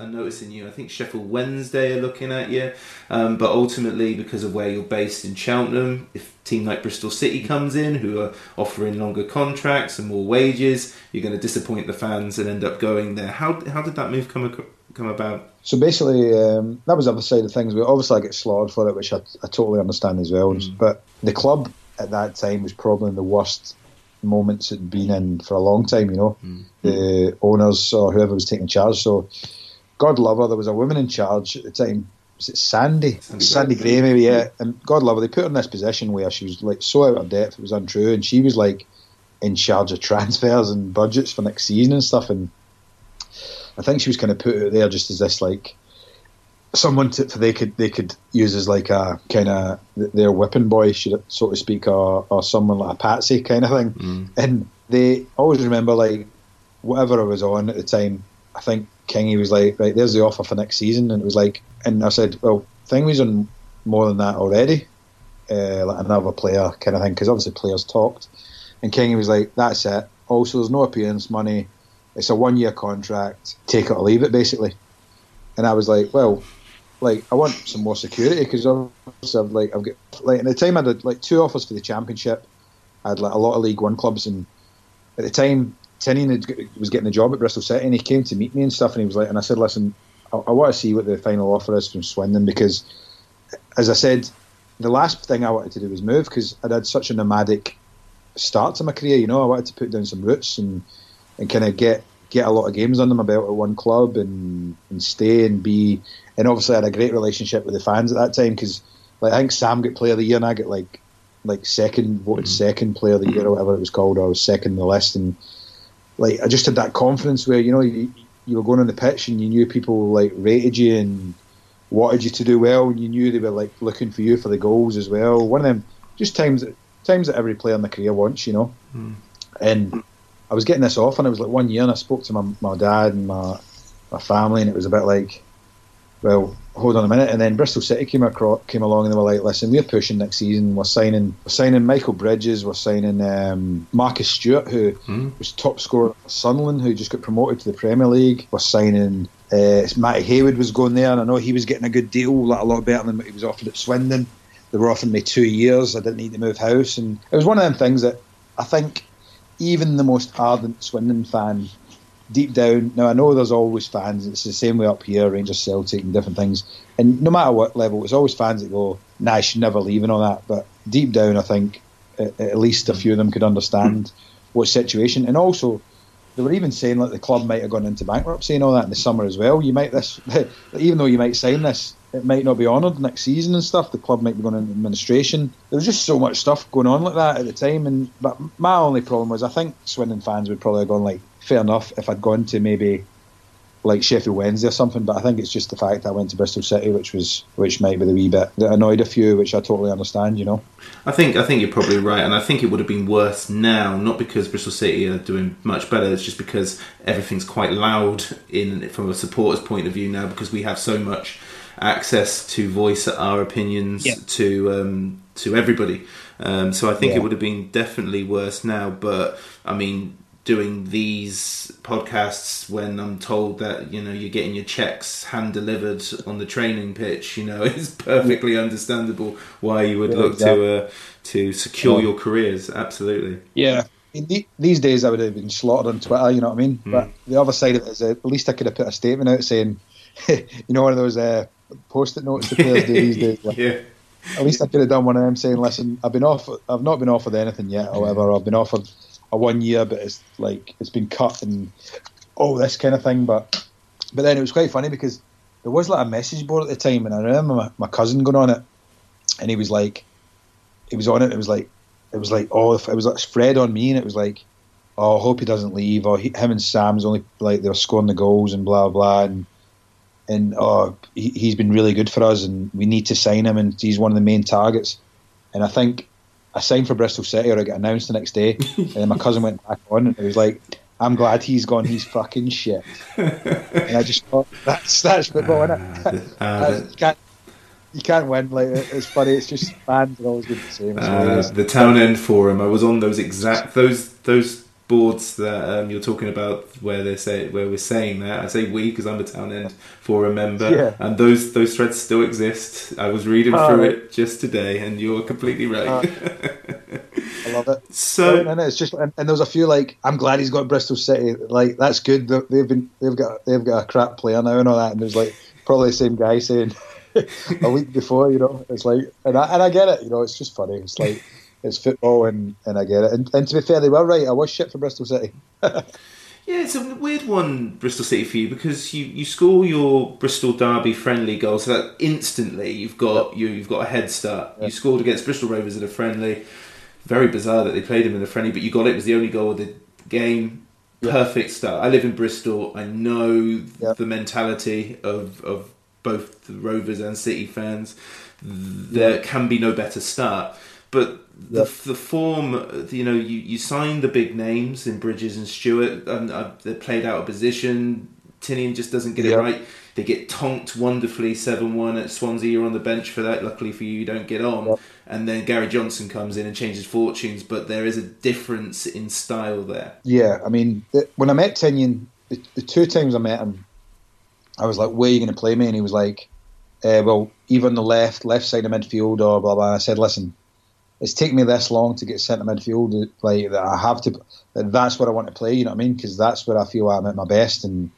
Are noticing you. I think Sheffield Wednesday are looking at you, um, but ultimately because of where you're based in Cheltenham, if team like Bristol City comes in who are offering longer contracts and more wages, you're going to disappoint the fans and end up going there. How how did that move come come about? So basically, um, that was the other side of things. We Obviously, I get slaughtered for it, which I, I totally understand as well. Mm. But the club at that time was probably in the worst moments it'd been in for a long time, you know. Mm. The owners or whoever was taking charge. So, God love her, there was a woman in charge at the time. Was it Sandy? Sandy, Sandy Gray, maybe, yeah. And God love her, they put her in this position where she was like so out of depth, it was untrue. And she was like in charge of transfers and budgets for next season and stuff. And I think she was kind of put out there just as this like someone to, they could they could use as like a kind of their whipping boy, should so to speak, or, or someone like a patsy kind of thing. Mm. And they always remember like whatever I was on at the time. I think Kingy was like, right, there's the offer for next season, and it was like, and I said, well, thing was on more than that already, uh, like another player kind of thing, because obviously players talked, and Kingy was like, that's it. Also, there's no appearance money. It's a one year contract. Take it or leave it, basically. And I was like, well, like I want some more security because I've like I've got like at the time I had like two offers for the championship. I had like a lot of League One clubs, and at the time Tinnion was getting a job at Bristol City, and he came to meet me and stuff, and he was like, and I said, listen, I, I want to see what the final offer is from Swindon because, as I said, the last thing I wanted to do was move because I'd had such a nomadic start to my career. You know, I wanted to put down some roots and and kind of get get a lot of games under my belt at one club and and stay and be and obviously I had a great relationship with the fans at that time because like I think Sam got Player of the Year and I got like like second voted mm-hmm. second Player of the Year or whatever it was called. Or I was second in the list and like I just had that confidence where you know you, you were going on the pitch and you knew people like rated you and wanted you to do well and you knew they were like looking for you for the goals as well. One of them just times times that every player in the career wants, you know. Mm. And I was getting this off, and it was like one year, and I spoke to my, my dad and my my family, and it was a bit like, well, hold on a minute. And then Bristol City came across, came along, and they were like, listen, we're pushing next season. We're signing, we're signing Michael Bridges. We're signing um, Marcus Stewart, who mm. was top scorer at Sunderland, who just got promoted to the Premier League. We're signing. Uh, Matty Heywood was going there, and I know he was getting a good deal, like a lot better than what he was offered at Swindon. They were offering me two years. I didn't need to move house, and it was one of them things that I think even the most ardent Swindon fan, deep down, now I know there's always fans, it's the same way up here, Rangers, Celtic, and different things. And no matter what level, it's always fans that go, nah, I should never leave and all that. But deep down, I think at, at least a few of them could understand <clears throat> what situation. And also, they were even saying like the club might have gone into bankruptcy and all that in the summer as well. You might this, <laughs> even though you might sign this, it might not be honoured next season and stuff. The club might be going into administration. There was just so much stuff going on like that at the time. And but my only problem was I think Swindon fans would probably have gone like, fair enough if I'd gone to maybe like Sheffield Wednesday or something. But I think it's just the fact I went to Bristol City, which was which might be the wee bit that annoyed a few, which I totally understand. You know. I think I think you're probably right, and I think it would have been worse now, not because Bristol City are doing much better. It's just because everything's quite loud in from a supporter's point of view now, because we have so much access to voice our opinions yeah. to um, to everybody. Um, so I think yeah. it would have been definitely worse now. But I mean, doing these podcasts when I'm told that you know you're getting your checks hand delivered on the training pitch, you know, <laughs> it's perfectly understandable why you would yeah, look exactly. to uh, to secure your careers. Absolutely. Yeah. These days, I would have been slaughtered on Twitter. You know what I mean? Mm. But the other side of it is, uh, at least I could have put a statement out saying, <laughs> you know, one of those uh, post-it notes the players do these days. Like, <laughs> yeah. At least I could have done one of them saying, "Listen, I've been off. I've not been offered anything yet. However, I've been offered a one year, but it's like it's been cut and all this kind of thing." But but then it was quite funny because there was like a message board at the time, and I remember my, my cousin going on it, and he was like, he was on it. It was like it was like oh, it was like Fred on me, and it was like oh, I hope he doesn't leave. Or him and Sam's only like they were scoring the goals and blah blah and and oh, he, he's been really good for us, and we need to sign him, and he's one of the main targets. And I think I signed for Bristol City, or I got announced the next day, and then my cousin went back on, and it was like, "I'm glad he's gone. He's fucking shit." and I just thought, "That's that's football, Ah, isn't <laughs> it?" you can't you can't win. Like it's funny. It's just fans are always good the same. Uh, the Town End forum. I was on those exact those those boards that um, you're talking about, where they say where we're saying that. I say we because I'm a Town End forum member, Yeah. and those those threads still exist. I was reading Oh, through it just today, and you're completely right. <laughs> I love it. So- and it's just and, and there was a few like I'm glad he's got Bristol City. Like that's good. They- They've been they've got they've got a crap player now and all that. And there's like probably the same guy saying <laughs> a week before. You know, it's like and I, and I get it. You know, it's just funny. It's like it's football and, and I get it. And, and to be fair, they were right. I was shit for Bristol City. <laughs> Yeah, it's a weird one, Bristol City for you, because you, you score your Bristol Derby friendly goal, so that instantly you've got you you've got a head start. You scored against Bristol Rovers at a friendly. Very bizarre that they played him in a friendly, but you got it. It was the only goal of the game. Perfect start. I live in Bristol. I know the mentality of of both the Rovers and City fans. There can be no better start, but the, the form, you know, you, you sign the big names in Bridges and Stewart, and uh, they played out of position. Tinnion just doesn't get it Yeah. right. They get tonked wonderfully 7 1 at Swansea. You're on the bench for that. Luckily for you, you don't get on. And then Gary Johnson comes in and changes fortunes, but there is a difference in style there. Yeah, I mean, the, when I met Tinnion, the, the two times I met him, I was like, "Where are you going to play me?" And he was like, uh, "Well, either on the left, left side of midfield, or blah blah." And I said, "Listen, it's taken me this long to get sent to midfield. Like that, I have to. That's where I want to play. You know what I mean? Because that's where I feel I'm at my best, and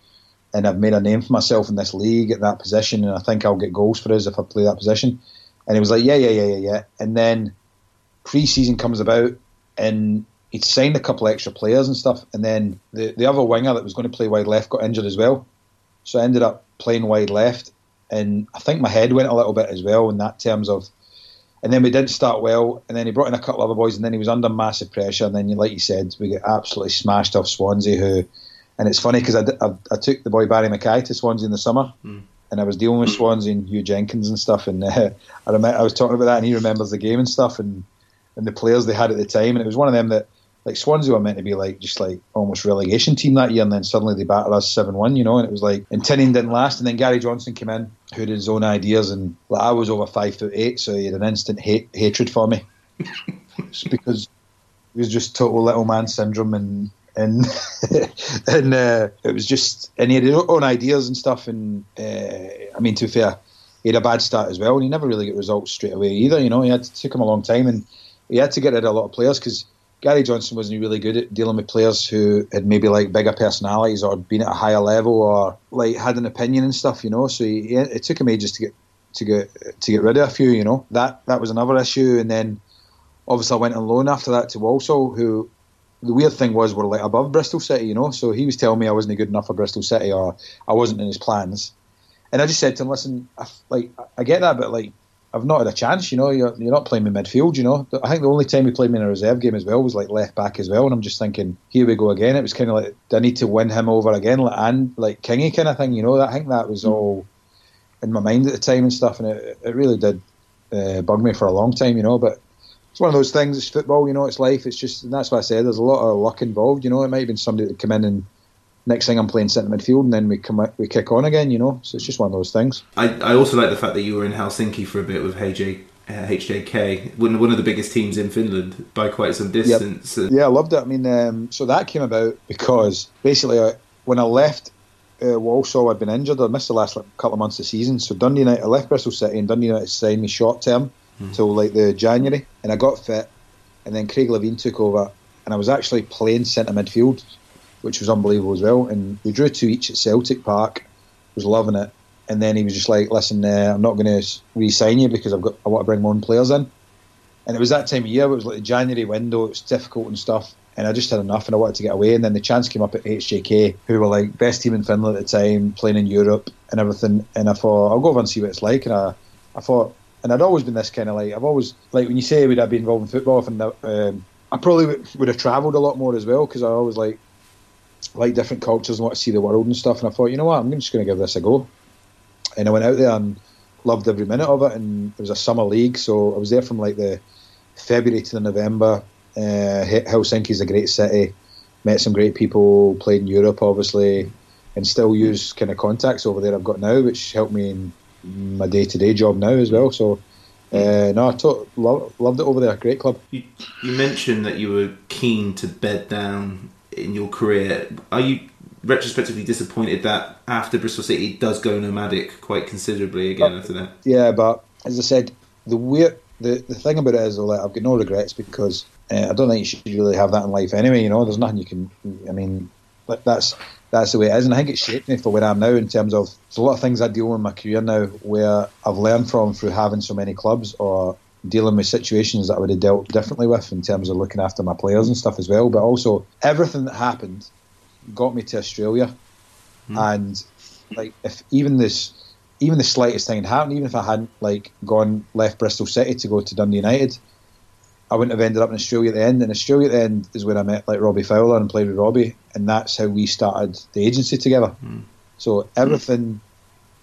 and I've made a name for myself in this league at that position, and I think I'll get goals for us if I play that position." And he was like, "Yeah, yeah, yeah, yeah, yeah." And then pre-season comes about, and he'd signed a couple extra players and stuff, and then the the other winger that was going to play wide left got injured as well, so I ended up playing wide left, and I think my head went a little bit as well in that terms of. And then we didn't start well, and then he brought in a couple of other boys, and then he was under massive pressure. And then, like you said, we get absolutely smashed off Swansea. Who, and it's funny because I took the boy Barry Mackay to Swansea in the summer, and I was dealing with Swansea and Huw Jenkins and stuff. And <laughs> uh, I remember I was talking about that, and he remembers the game and stuff, and and the players they had at the time. And it was one of them that like Swansea were meant to be like just like almost relegation team that year, and then suddenly they battered us seven one, you know. And it was like and Tinnion didn't last, and then Gary Johnson came in who had his own ideas, and like I was over five foot eight, so he had an instant hate hatred for me, <laughs> because it was just total little man syndrome and. And <laughs> and uh, it was just and he had his own ideas and stuff and uh, I mean to be fair he had a bad start as well and he never really got results straight away either you know he had it took him a long time and he had to get rid of a lot of players because Gary Johnson wasn't really good at dealing with players who had maybe like bigger personalities or been at a higher level or like had an opinion and stuff, you know. So he, he- it took him ages to get to get to get rid of a few, you know. That that was another issue, and then obviously I went on loan after that to Walsall, who the weird thing was we're like above Bristol City, you know. So he was telling me I wasn't good enough for Bristol City or I wasn't in his plans, and I just said to him, "Listen, I, like I get that, but like I've not had a chance. You know, you're, you're not playing me midfield. You know, I think the only time he played me in a reserve game as well was like left back as well. And I'm just thinking, here we go again. It was kind of like, I need to win him over again, like, and like Kingy kind of thing. You know, I think that was all in my mind at the time and stuff, and it, it really did uh, bug me for a long time. You know, but it's one of those things. It's football. You know, it's life. It's just, and that's why I said there's a lot of luck involved. You know, it might have been somebody that come in and next thing I'm playing centre midfield, and then we come out- we kick on again. You know, so it's just one of those things. I, I also like the fact that you were in Helsinki for a bit with HJ, uh, HJK, one, one of the biggest teams in Finland by quite some distance. Uh, Yeah, I loved it. I mean, um, so that came about because basically uh, when I left uh, Walsall, I'd been injured. I missed the last like, couple of months of the season. So Dundee United, I left Bristol City, and Dundee United signed me short term till like the January, and I got fit. And then Craig Levein took over, and I was actually playing centre midfield, which was unbelievable as well. And we drew two each at Celtic Park. Was loving it. And then he was just like, "Listen, uh, I'm not going to re-sign you because I've got I want to bring own players in." And it was that time of year. It was like the January window. It was difficult and stuff. And I just had enough, and I wanted to get away. And then the chance came up at HJK, who were like best team in Finland at the time, playing in Europe and everything. And I thought I'll go over and see what it's like. And I, I thought and I'd always been this kind of like I've always like when you say would I be involved in football, and um, I probably would, would have travelled a lot more as well because I always like like different cultures and want to see the world and stuff. And I thought, you know what, I'm just going to give this a go. And I went out there and loved every minute of it. And it was a summer league, so I was there from like the February to the November. Uh, Helsinki's a great city. Met some great people. Played in Europe, obviously, and still use kind of contacts over there I've got now, which helped me in my day to day job now as well. So. Uh, no, I to- lo- loved it over there. Great club. You, you mentioned that you were keen to bed down in your career. Are you retrospectively disappointed that after Bristol City it does go nomadic quite considerably again after that? Yeah, but as I said, the weird the, the thing about it is like, I've got no regrets because uh, I don't think you should really have that in life anyway. You know, there's nothing you can. I mean, but that's that's the way it is, and I think it's shaped me for where I am now in terms of there's a lot of things I deal with in my career now where I've learned from through having so many clubs or dealing with situations that I would have dealt differently with in terms of looking after my players and stuff as well. But also everything that happened got me to Australia, mm. and like if even this, even the slightest thing had happened, even if I hadn't like gone left Bristol City to go to Dundee United, I wouldn't have ended up in Australia at the end. And Australia at the end is where I met like Robbie Fowler and played with Robbie, and that's how we started the agency together. Mm. So everything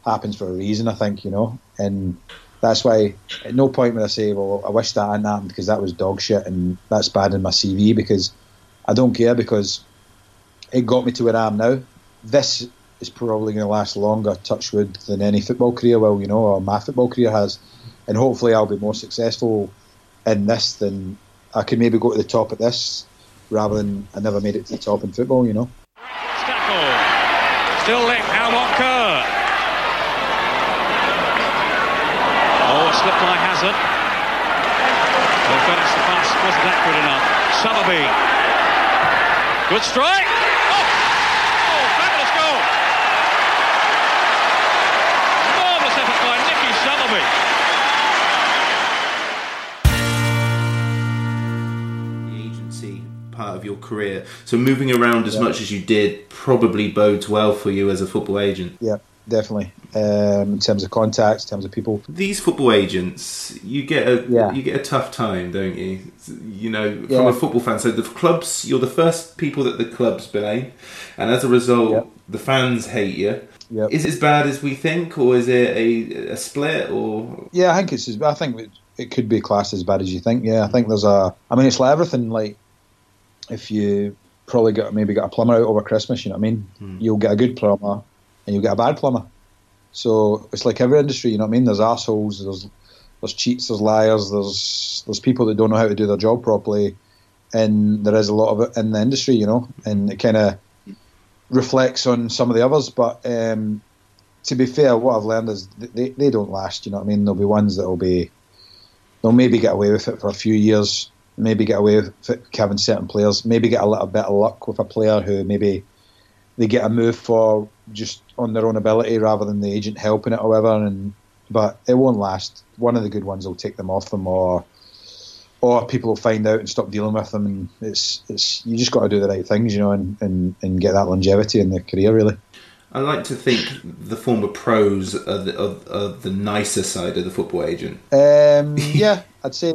mm. happens for a reason, I think, you know, and that's why at no point would I say, well, I wish that hadn't happened because that was dog shit and that's bad in my CV because I don't care because it got me to where I am now. This is probably going to last longer, touch wood, than any football career will, you know, or my football career has. And hopefully I'll be more successful in this than I could maybe go to the top at this rather than I never made it to the top in football, you know. Still linked, Albert Kerr. Slipped by Hazard. Well, Dennis the pass wasn't accurate enough. Summerbee. Good strike. Oh! Oh, fabulous goal. Marvellous effort by Nicky Summerbee. The agency part of your career. So moving around as yeah. much as you did probably bodes well for you as a football agent. Yeah definitely. Um, in terms of contacts, in terms of people. These football agents, you get a yeah. you get a tough time, don't you? You know, from yeah. a football fan. So the clubs, you're the first people that the clubs blame, and as a result, yep. the fans hate you. Yep. Is it as bad as we think, or is it a, a split? Or yeah, I think it's. I think it, it could be classed as bad as you think. Yeah, I think there's a. I mean, it's like everything. Like if you probably got maybe got a plumber out over Christmas, you know what I mean? Hmm. You'll get a good plumber and you'll get a bad plumber. So it's like every industry, you know what I mean? There's assholes, there's there's cheats, there's liars, there's there's people that don't know how to do their job properly, and there is a lot of it in the industry, you know, and it kind of reflects on some of the others. But um, to be fair, what I've learned is they they don't last. You know what I mean? There'll be ones that will be they'll maybe get away with it for a few years, maybe get away with it having certain players, maybe get a little bit of luck with a player who maybe they get a move for just on their own ability rather than the agent helping it, however. And but it won't last. One of the good ones will take them off them, or or people will find out and stop dealing with them. And it's it's you just got to do the right things, you know, and, and, and get that longevity in the career, really. I like to think the former pros are the, are, are the nicer side of the football agent. Um, <laughs> yeah, I'd say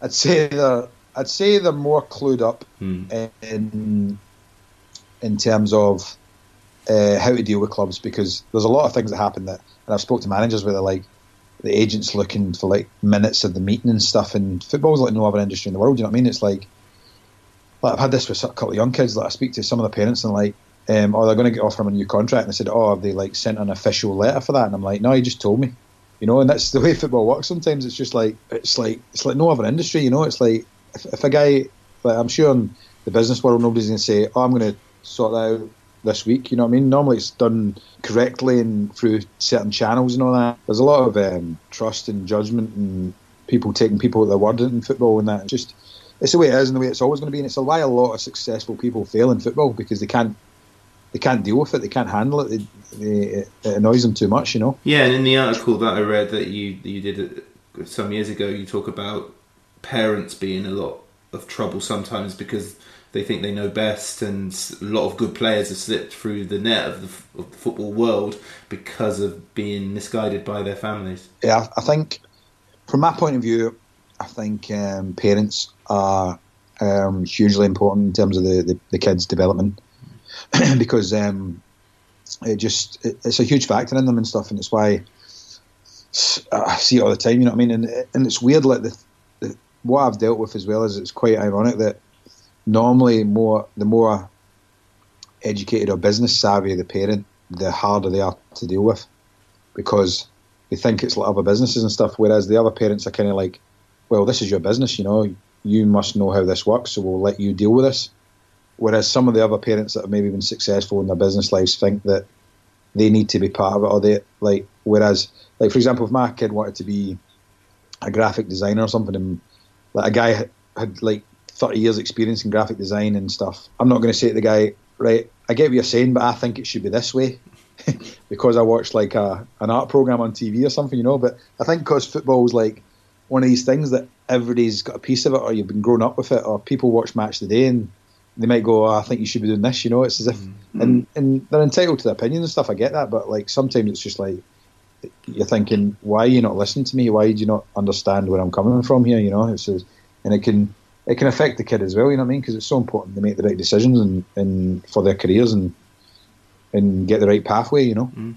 I'd say they're I'd say they're more clued up hmm. in in terms of uh, how to deal with clubs because there's a lot of things that happen that, and I've spoke to managers where they're like, the agent's looking for like minutes of the meeting and stuff, and football's like no other industry in the world. You know what I mean? It's like, like I've had this with a couple of young kids that I speak to. Some of the parents and like, um, oh, they're going to get offer them a new contract, and I said, oh, have they like sent an official letter for that? And I'm like, no, you just told me. You know, and that's the <laughs> way football works. Sometimes it's just like it's like it's like no other industry. You know, it's like if, if a guy, like I'm sure in the business world, nobody's going to say, oh, I'm going to sort that out this week. You know what I mean? Normally it's done correctly and through certain channels and all that. There's a lot of um, trust and judgment and people taking people at their word in football and that. It's just it's the way it is and the way it's always going to be. And it's why a lot of successful people fail in football because they can't they can't deal with it. They can't handle it. They, they, it annoys them too much. You know. Yeah, and in the article that I read that you you did some years ago, you talk about parents being a lot of trouble sometimes because they think they know best, and a lot of good players have slipped through the net of the, of the football world because of being misguided by their families. Yeah, I think from my point of view, I think um, parents are um, hugely important in terms of the, the, the kids' development <clears throat> because um, it just it, it's a huge factor in them and stuff, and it's why I see it all the time. You know what I mean? And and it's weird, like the, the what I've dealt with as well is it's quite ironic that normally more the more educated or business savvy the parent, the harder they are to deal with because they think it's like other businesses and stuff. Whereas the other parents are kind of like, well, this is your business, you know, you must know how this works, so we'll let you deal with this. Whereas some of the other parents that have maybe been successful in their business lives think that they need to be part of it, or they like. Whereas, like for example, if my kid wanted to be a graphic designer or something, and like a guy had, had like thirty years experience in graphic design and stuff, I'm not going to say to the guy, right, I get what you're saying, but I think it should be this way. <laughs> because I watched like a, an art program on TV or something, you know. But I think because football's like one of these things that everybody's got a piece of it, or you've been grown up with it, or people watch Match the Day and they might go, oh, "I think you should be doing this," you know. It's as if, mm-hmm. and and they're entitled to their opinion and stuff. I get that, but like sometimes it's just like you're thinking, why are you not listening to me? Why do you not understand where I'm coming from here? You know, it's and it can it can affect the kid as well. You know what I mean? Because it's so important to make the right decisions and, and for their careers and and get the right pathway. You know. Mm.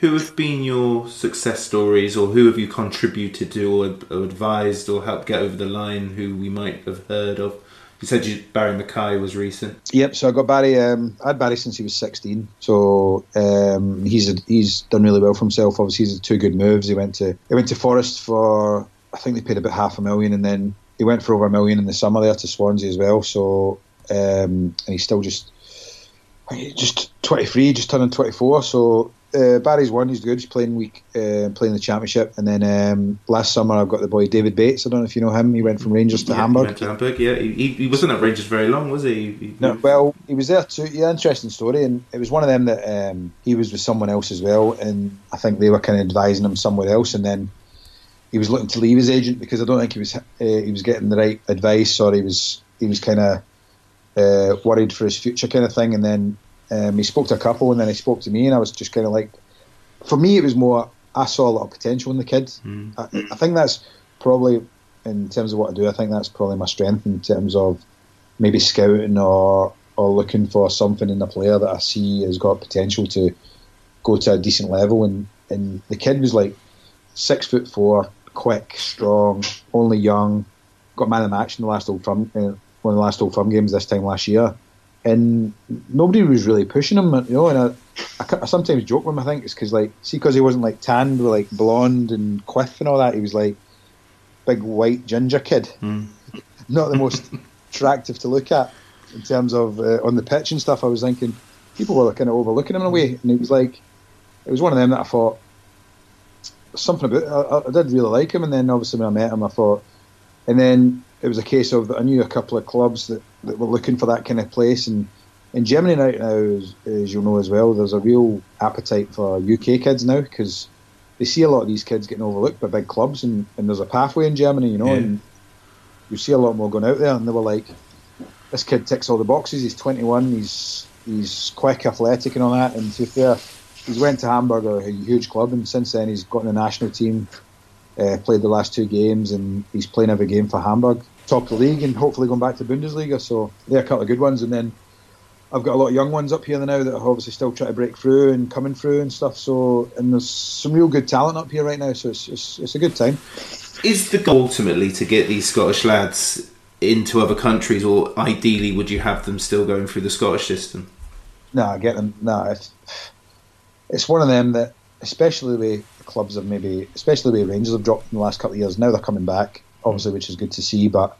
Who have been your success stories, or who have you contributed to, or, or advised, or helped get over the line? Who we might have heard of? You said you, Barrie McKay was recent. Yep. So I got Barrie. Um, I had Barrie since he was sixteen. So um, he's a, he's done really well for himself. Obviously, he's had two good moves. He went to he went to Forest for I think they paid about half a million, and then he went for over a million in the summer there to Swansea as well. So um, and he's still just just 23, just turning 24. So uh, Barrie's one. He's good. He's playing week, uh, playing the championship. And then um, last summer, I've got the boy David Bates. I don't know if you know him. He went from Rangers to yeah, Hamburg. He went to Hamburg. Yeah, he, he wasn't at Rangers very long, was he? he no. Well, he was there too. Yeah, interesting story. And it was one of them that um, he was with someone else as well. And I think they were kind of advising him somewhere else. And then he was looking to leave his agent because I don't think he was uh, he was getting the right advice or he was he was kind of uh, worried for his future kind of thing. And then um, he spoke to a couple, and then he spoke to me, and I was just kind of like, for me, it was more I saw a lot of potential in the kid. Mm. I, I, think that's probably in terms of what I do. I think that's probably my strength in terms of maybe scouting or or looking for something in a player that I see has got potential to go to a decent level. And and the kid was like six foot four, quick, strong, only young. Got man of the match in the last old firm, uh, one of the last old firm games this time last year and nobody was really pushing him, you know. And I, I, I sometimes joke with him. I think it's because like, see, because he wasn't like tanned with like blonde and quiff and all that. He was like big white ginger kid, mm. <laughs> not the most attractive to look at in terms of uh, on the pitch and stuff. I was thinking people were kind of overlooking him in a way, and it was like it was one of them that I thought something about. I, I did really like him, and then obviously when I met him, I thought, and then it was a case of I knew a couple of clubs that, that were looking for that kind of place. And in Germany right now, as, as you'll know as well, there's a real appetite for UK kids now because they see a lot of these kids getting overlooked by big clubs, and, and there's a pathway in Germany, you know, yeah. and you see a lot more going out there. And they were like, this kid ticks all the boxes. He's 21. He's he's quick, athletic, and all that. And to be fair, he's went to Hamburg, a huge club, and since then he's got in the national team uh, played the last two games, and he's playing every game for Hamburg, top of the league, and hopefully going back to Bundesliga. So they're a couple of good ones, and then I've got a lot of young ones up here now that are obviously still trying to break through and coming through and stuff. So and there's some real good talent up here right now. So it's it's, it's a good time. Is the goal ultimately to get these Scottish lads into other countries, or ideally would you have them still going through the Scottish system? No, I get them. No, it's, it's one of them that, especially the way clubs have maybe, especially the way Rangers have dropped in the last couple of years. Now they're coming back, obviously, which is good to see. But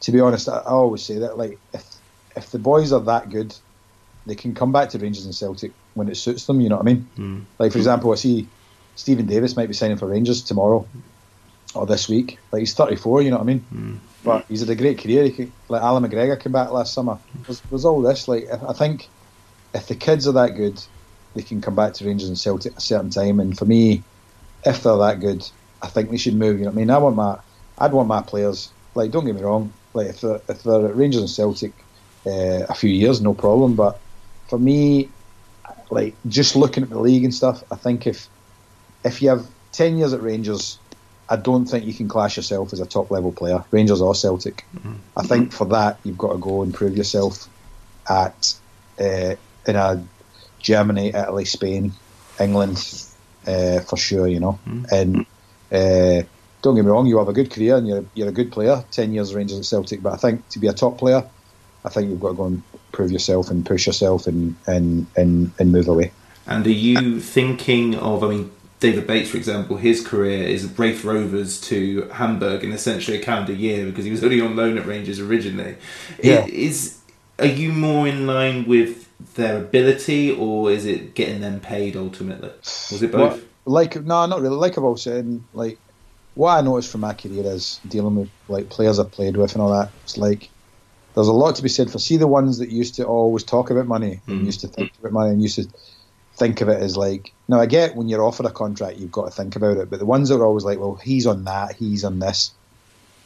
to be honest, I, I always say that like if if the boys are that good, they can come back to Rangers and Celtic when it suits them. You know what I mean? Mm. Like for example, I see Stephen Davis might be signing for Rangers tomorrow or this week. Like he's 34. You know what I mean? Mm. But he's had a great career. He could, like Alan McGregor came back last summer. There's, there's all this. Like I think if the kids are that good, they can come back to Rangers and Celtic at a certain time. And for me, if they're that good, I think they should move. You know what I mean? I want my, I'd want my players. Like, don't get me wrong. Like, if they're, if they're at Rangers and Celtic uh, a few years, no problem. But for me, like just looking at the league and stuff, I think if if you have ten years at Rangers I don't think you can class yourself as a top level player, Rangers or Celtic. Mm-hmm. I think for that you've got to go and prove yourself at uh, in a Germany, Italy, Spain, England, uh, for sure. You know, mm-hmm. and uh, don't get me wrong, you have a good career and you're you're a good player. Ten years Rangers at Celtic, but I think to be a top player, I think you've got to go and prove yourself and push yourself and and and, and move away. And are you thinking of? I mean, David Bates, for example, his career is Raith Rovers to Hamburg in essentially a calendar year because he was only on loan at Rangers originally. Yeah. Is are you more in line with their ability, or is it getting them paid ultimately? Was it both? like no, not really. Like I've always said, like what I noticed from my career is dealing with like players I've played with and all that. It's like there's a lot to be said for see the ones that used to always talk about money mm. and used to think about money and used to think of it as like now I get when you're offered a contract you've got to think about it, but the ones that are always like, well, he's on that, he's on this,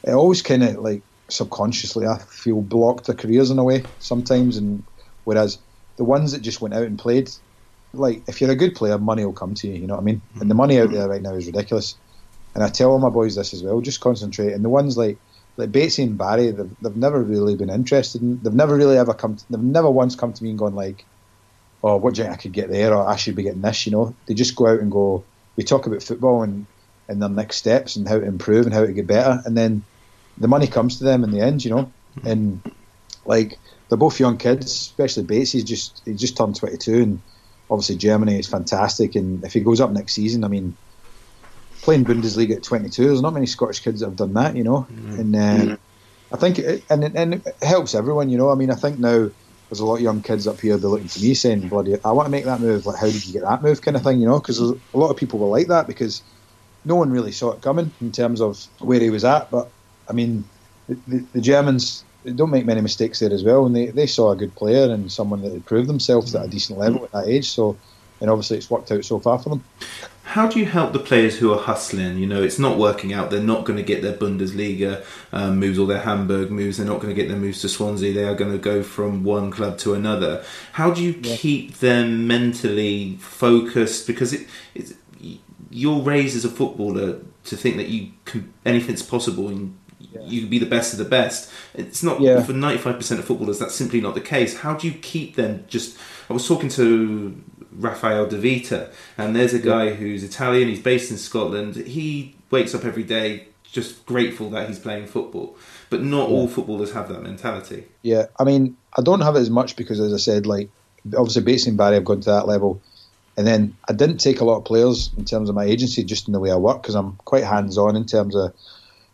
it always kind of like subconsciously I feel blocked their careers in a way sometimes, and whereas the ones that just went out and played, like if you're a good player, money will come to you. You know what I mean? And the mm-hmm. money out there right now is ridiculous. And I tell all my boys this as well: just concentrate. And the ones like like Batesy and Barrie, they've, they've never really been interested in. They've never really ever come. To, they've never once come to me and gone like, "Oh, what do you think I could get there?" or "I should be getting this." You know, they just go out and go. We talk about football and and their next steps and how to improve and how to get better, and then the money comes to them in the end. You know, and like they're both young kids, especially Bates. He's just he just turned 22, and obviously Germany is fantastic. And if he goes up next season, I mean, playing Bundesliga at 22, there's not many Scottish kids that have done that, you know. Mm-hmm. And uh, mm-hmm. I think, it, and and it helps everyone, you know. I mean, I think now there's a lot of young kids up here they're looking to me saying, "Bloody, I want to make that move." Like, how did you get that move, kind of thing, you know? Because a lot of people were like that because no one really saw it coming in terms of where he was at. But I mean, the, the, the Germans don't make many mistakes there as well, and they, they saw a good player and someone that had proved themselves at a decent level at that age. So, and obviously it's worked out so far for them. How do you help the players who are hustling? You know, it's not working out. They're not going to get their Bundesliga um, moves or their Hamburg moves. They're not going to get their moves to Swansea. They are going to go from one club to another. How do you yeah. keep them mentally focused? Because it, it's, you're raised as a footballer to think that you can, anything's possible and yeah. you can be the best of the best. It's not yeah. for 95% of footballers. That's simply not the case. How do you keep them just? I was talking to Raffaele De Vita, and there's a guy who's Italian. He's based in Scotland. He wakes up every day just grateful that he's playing football. But not yeah. all footballers have that mentality. Yeah, I mean, I don't have it as much because, as I said, like obviously Bates and Barrie have gone to that level, and then I didn't take a lot of players in terms of my agency, just in the way I work, because I'm quite hands on in terms of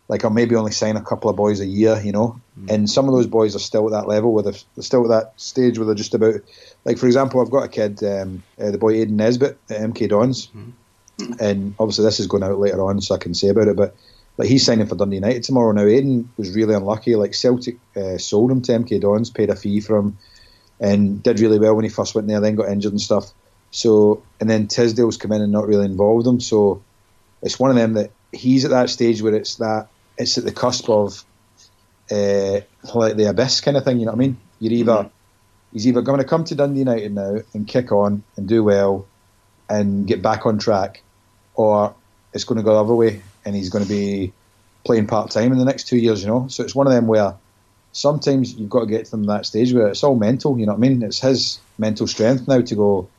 like I'll maybe only sign a couple of boys a year, you know, mm. and some of those boys are still at that level where they're, they're still at that stage where they're just about like for example, I've got a kid, um, uh, the boy Aidan Nesbitt at MK Dons, mm-hmm. and obviously this is going out later on, so I can say about it. But like he's signing for Dundee United tomorrow. Now Aidan was really unlucky. Like Celtic uh, sold him to MK Dons, paid a fee for him, and did really well when he first went there. Then got injured and stuff. So and then Tisdale's come in and not really involved him. So it's one of them that he's at that stage where it's that it's at the cusp of uh, like the abyss kind of thing. You know what I mean? You're either mm-hmm he's either going to come to Dundee United now and kick on and do well and get back on track, or it's going to go the other way and he's going to be playing part time in the next two years. You know, so it's one of them where sometimes you've got to get to them that stage where it's all mental. You know what I mean? It's his mental strength now to go.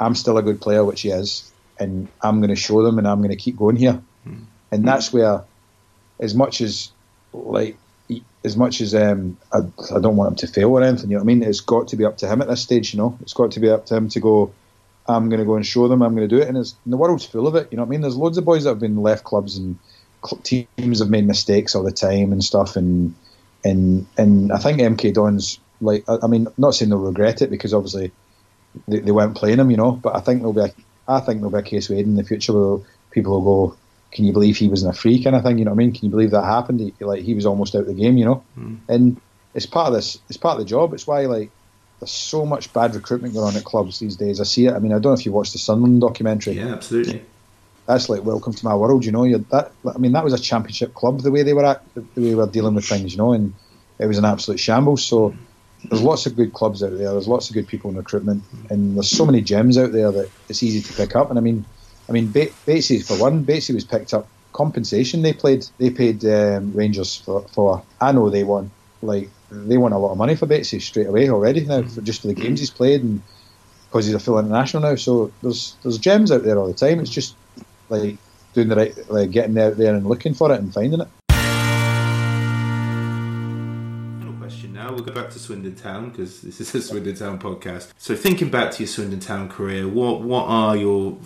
I'm still a good player, which he is, and I'm going to show them, and I'm going to keep going here. Mm. And that's where, as much as like as much as um, I, I, don't want him to fail or anything, you know what I mean? It's got to be up to him at this stage, you know? It's got to be up to him to go, I'm going to go and show them, I'm going to do it. And, and, the world's full of it, you know what I mean? There's loads of boys that have been left clubs and teams have made mistakes all the time and stuff. And and and I think MK Dons, like, I, I mean, not saying they'll regret it because obviously they, they weren't playing him, you know, but I think there'll be a, I think there'll be a case with in the future where people will go, can you believe he was in a free kind of thing? You know what I mean? Can you believe that happened? He, like he was almost out of the game, you know. Mm. And it's part of this. It's part of the job. It's why like there's so much bad recruitment going on at clubs these days. I see it. I mean, I don't know if you watched the Sunderland documentary. Yeah, absolutely. That's like welcome to my world, you know. You're, that I mean, that was a championship club. The way they were at, the way they were dealing with things, you know, and it was an absolute shambles. So there's lots of good clubs out there. There's lots of good people in recruitment, and there's so many gems out there that it's easy to pick up. And I mean I mean, ba- Batesy for one, Batesy was picked up compensation they played. They paid um, Rangers for, for. I know they won. Like they won a lot of money for Batesy straight away already now for just for the games he's played and because he's a full international now. So there's there's gems out there all the time. It's just like doing the right, like getting out there and looking for it and finding it. Final question now. We'll go back to Swindon Town because this is a Swindon Town podcast. So thinking back to your Swindon Town career, what what are your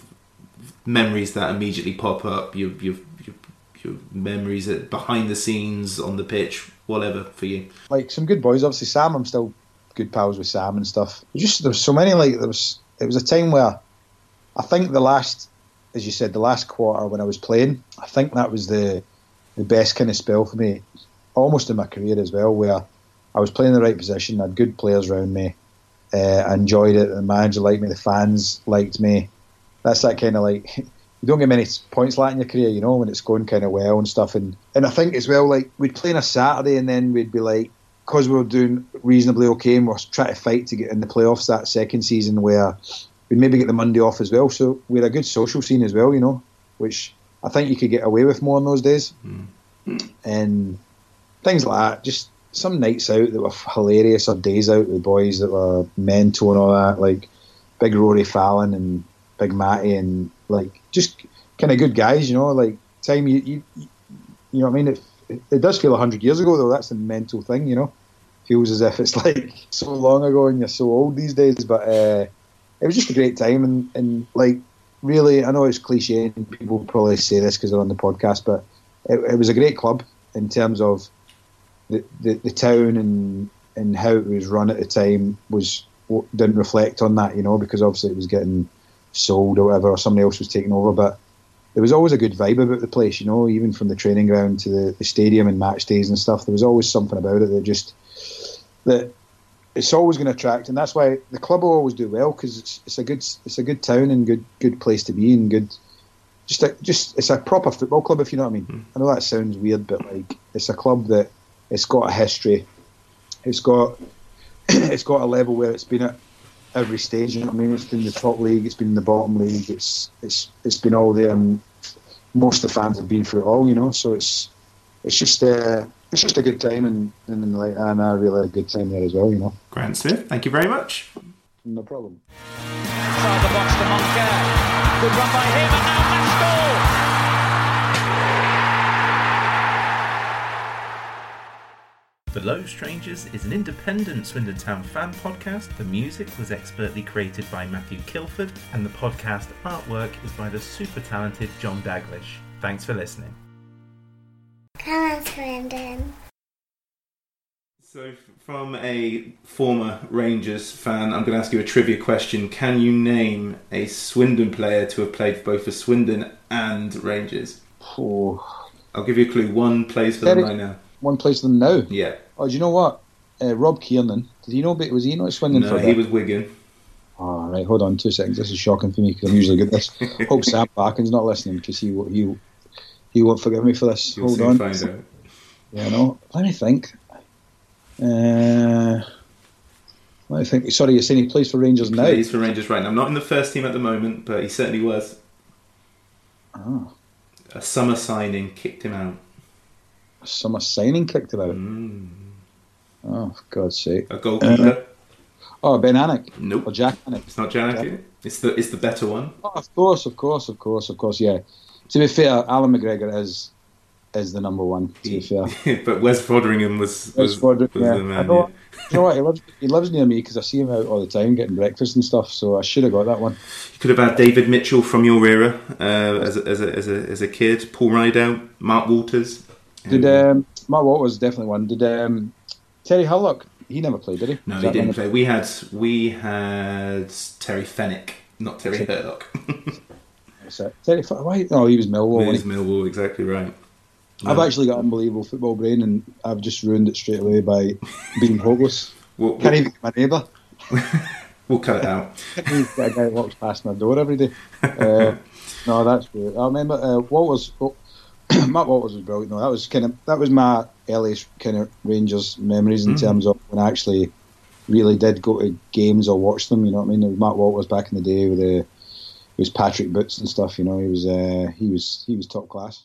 memories that immediately pop up? Your your your, your memories at behind the scenes on the pitch, whatever for you. Like some good boys. Obviously, Sam. I'm still good pals with Sam and stuff. Just there was so many. Like there was. It was a time where I think the last, as you said, the last quarter when I was playing, I think that was the the best kind of spell for me, almost in my career as well, where I was playing the right position, I had good players around me, uh, I enjoyed it, the manager liked me, the fans liked me. That's that kind of like <laughs> you don't get many points like in your career, you know, when it's going kind of well and stuff. And and I think as well, like we'd play on a Saturday and then we'd be like, because we were doing reasonably okay and we are trying to fight to get in the playoffs that second season where we'd maybe get the Monday off as well. So we had a good social scene as well, you know, which I think you could get away with more in those days. Mm. And things like that, just some nights out that were hilarious or days out with the boys that were mental and all that, like Big Rory Fallon and Big Matty and like just kind of good guys, you know, like time you, you, you know what I mean? It, it, it does feel 100 years ago though, that's the mental thing, you know? Feels as if it's <laughs> like so long ago and you're so old these days, but uh, it was just a great time and, and like really, I know it's cliche and people probably say this because they're on the podcast, but it, it was a great club in terms of the, the, the town and and how it was run at the time was didn't reflect on that, you know, because obviously it was getting sold or whatever, or somebody else was taking over. But there was always a good vibe about the place, you know, even from the training ground to the, the stadium and match days and stuff. There was always something about it that just that it's always going to attract, and that's why the club will always do well because it's, it's a good it's a good town and good good place to be and good. Just a, just it's a proper football club if you know what I mean. Mm. I know that sounds weird, but like it's a club that it's got a history. It's got <clears throat> it's got a level where it's been at every stage. You know what I mean? It's been the top league. It's been the bottom league. It's it's it's been all there. And most of the fans have been through it all. You know, so it's it's just uh, it's just a good time, and and like and I really had a good time there as well. You know. Grant Smith, thank you very much. No problem. Inside the box to Moncur. Good run by him, and now Maskell. The Loathed Strangers is an independent Swindon Town fan podcast. The music was expertly created by Matthew Kilford, and the podcast artwork is by the super talented John Daglish. Thanks for listening. Come on, Swindon. So, from a former Rangers fan, I'm going to ask you a trivia question. Can you name a Swindon player to have played for both for Swindon and Rangers? Oh. I'll give you a clue. One plays for them right now. One plays for them now? Yeah. Oh, do you know what? Uh, Rob Kiernan. Did he know? Was he not Swindon no, for he was Wigan. Oh, right. Hold on two seconds. This is shocking for me because I'm usually good at this. <laughs> Hope Sam Barkin's not listening because he he he won't forgive me for this. You'll Hold on. Find out. Yeah, no. Let me think. Uh, let me think. Sorry, you're saying he plays for Rangers now? Plays for Rangers right now. I'm not in the first team at the moment, but he certainly was. Oh. A summer signing kicked him out. A summer signing kicked him out? Mm. Oh, for God's sake. A goalkeeper. Uh, oh, Ben Alnwick. Nope. Or Jack Alnwick. It's not Jack. Jack. It's the it's the better one. Oh, of course, of course, of course, of course. Yeah. To be fair, Alan McGregor is is the number one. To be fair, <laughs> but Wes Foderingham was was, was yeah. the man. Know, yeah. you know what? He lives he lives near me because I see him out all the time getting breakfast and stuff. So I should have got that one. You could have had David Mitchell from your era uh, as, a, as, a, as a as a kid. Paul Rideout, Mark Walters. Did um, Mark Walters definitely one? Did um, Terry Hurlock? He never played, did he? No, he didn't play. We had we had Terry Fenwick, not Terry Hurlock. Terry, <laughs> why? Oh, he was Millwall. He was Millwall, exactly right. No. I've actually got unbelievable football brain, and I've just ruined it straight away by <laughs> being hopeless. Well, Can't even my neighbour. <laughs> we'll cut it out. a guy walks past my door every day. Uh, no, that's weird. I remember uh, Walters. <clears throat> Matt Walters was brilliant. No, that was kind of that was my earliest kind of Rangers memories in mm-hmm. terms of when I actually really did go to games or watch them. You know what I mean? Matt Walters back in the day with the, it was Patrick Boots and stuff. You know, he was uh, he was he was top class.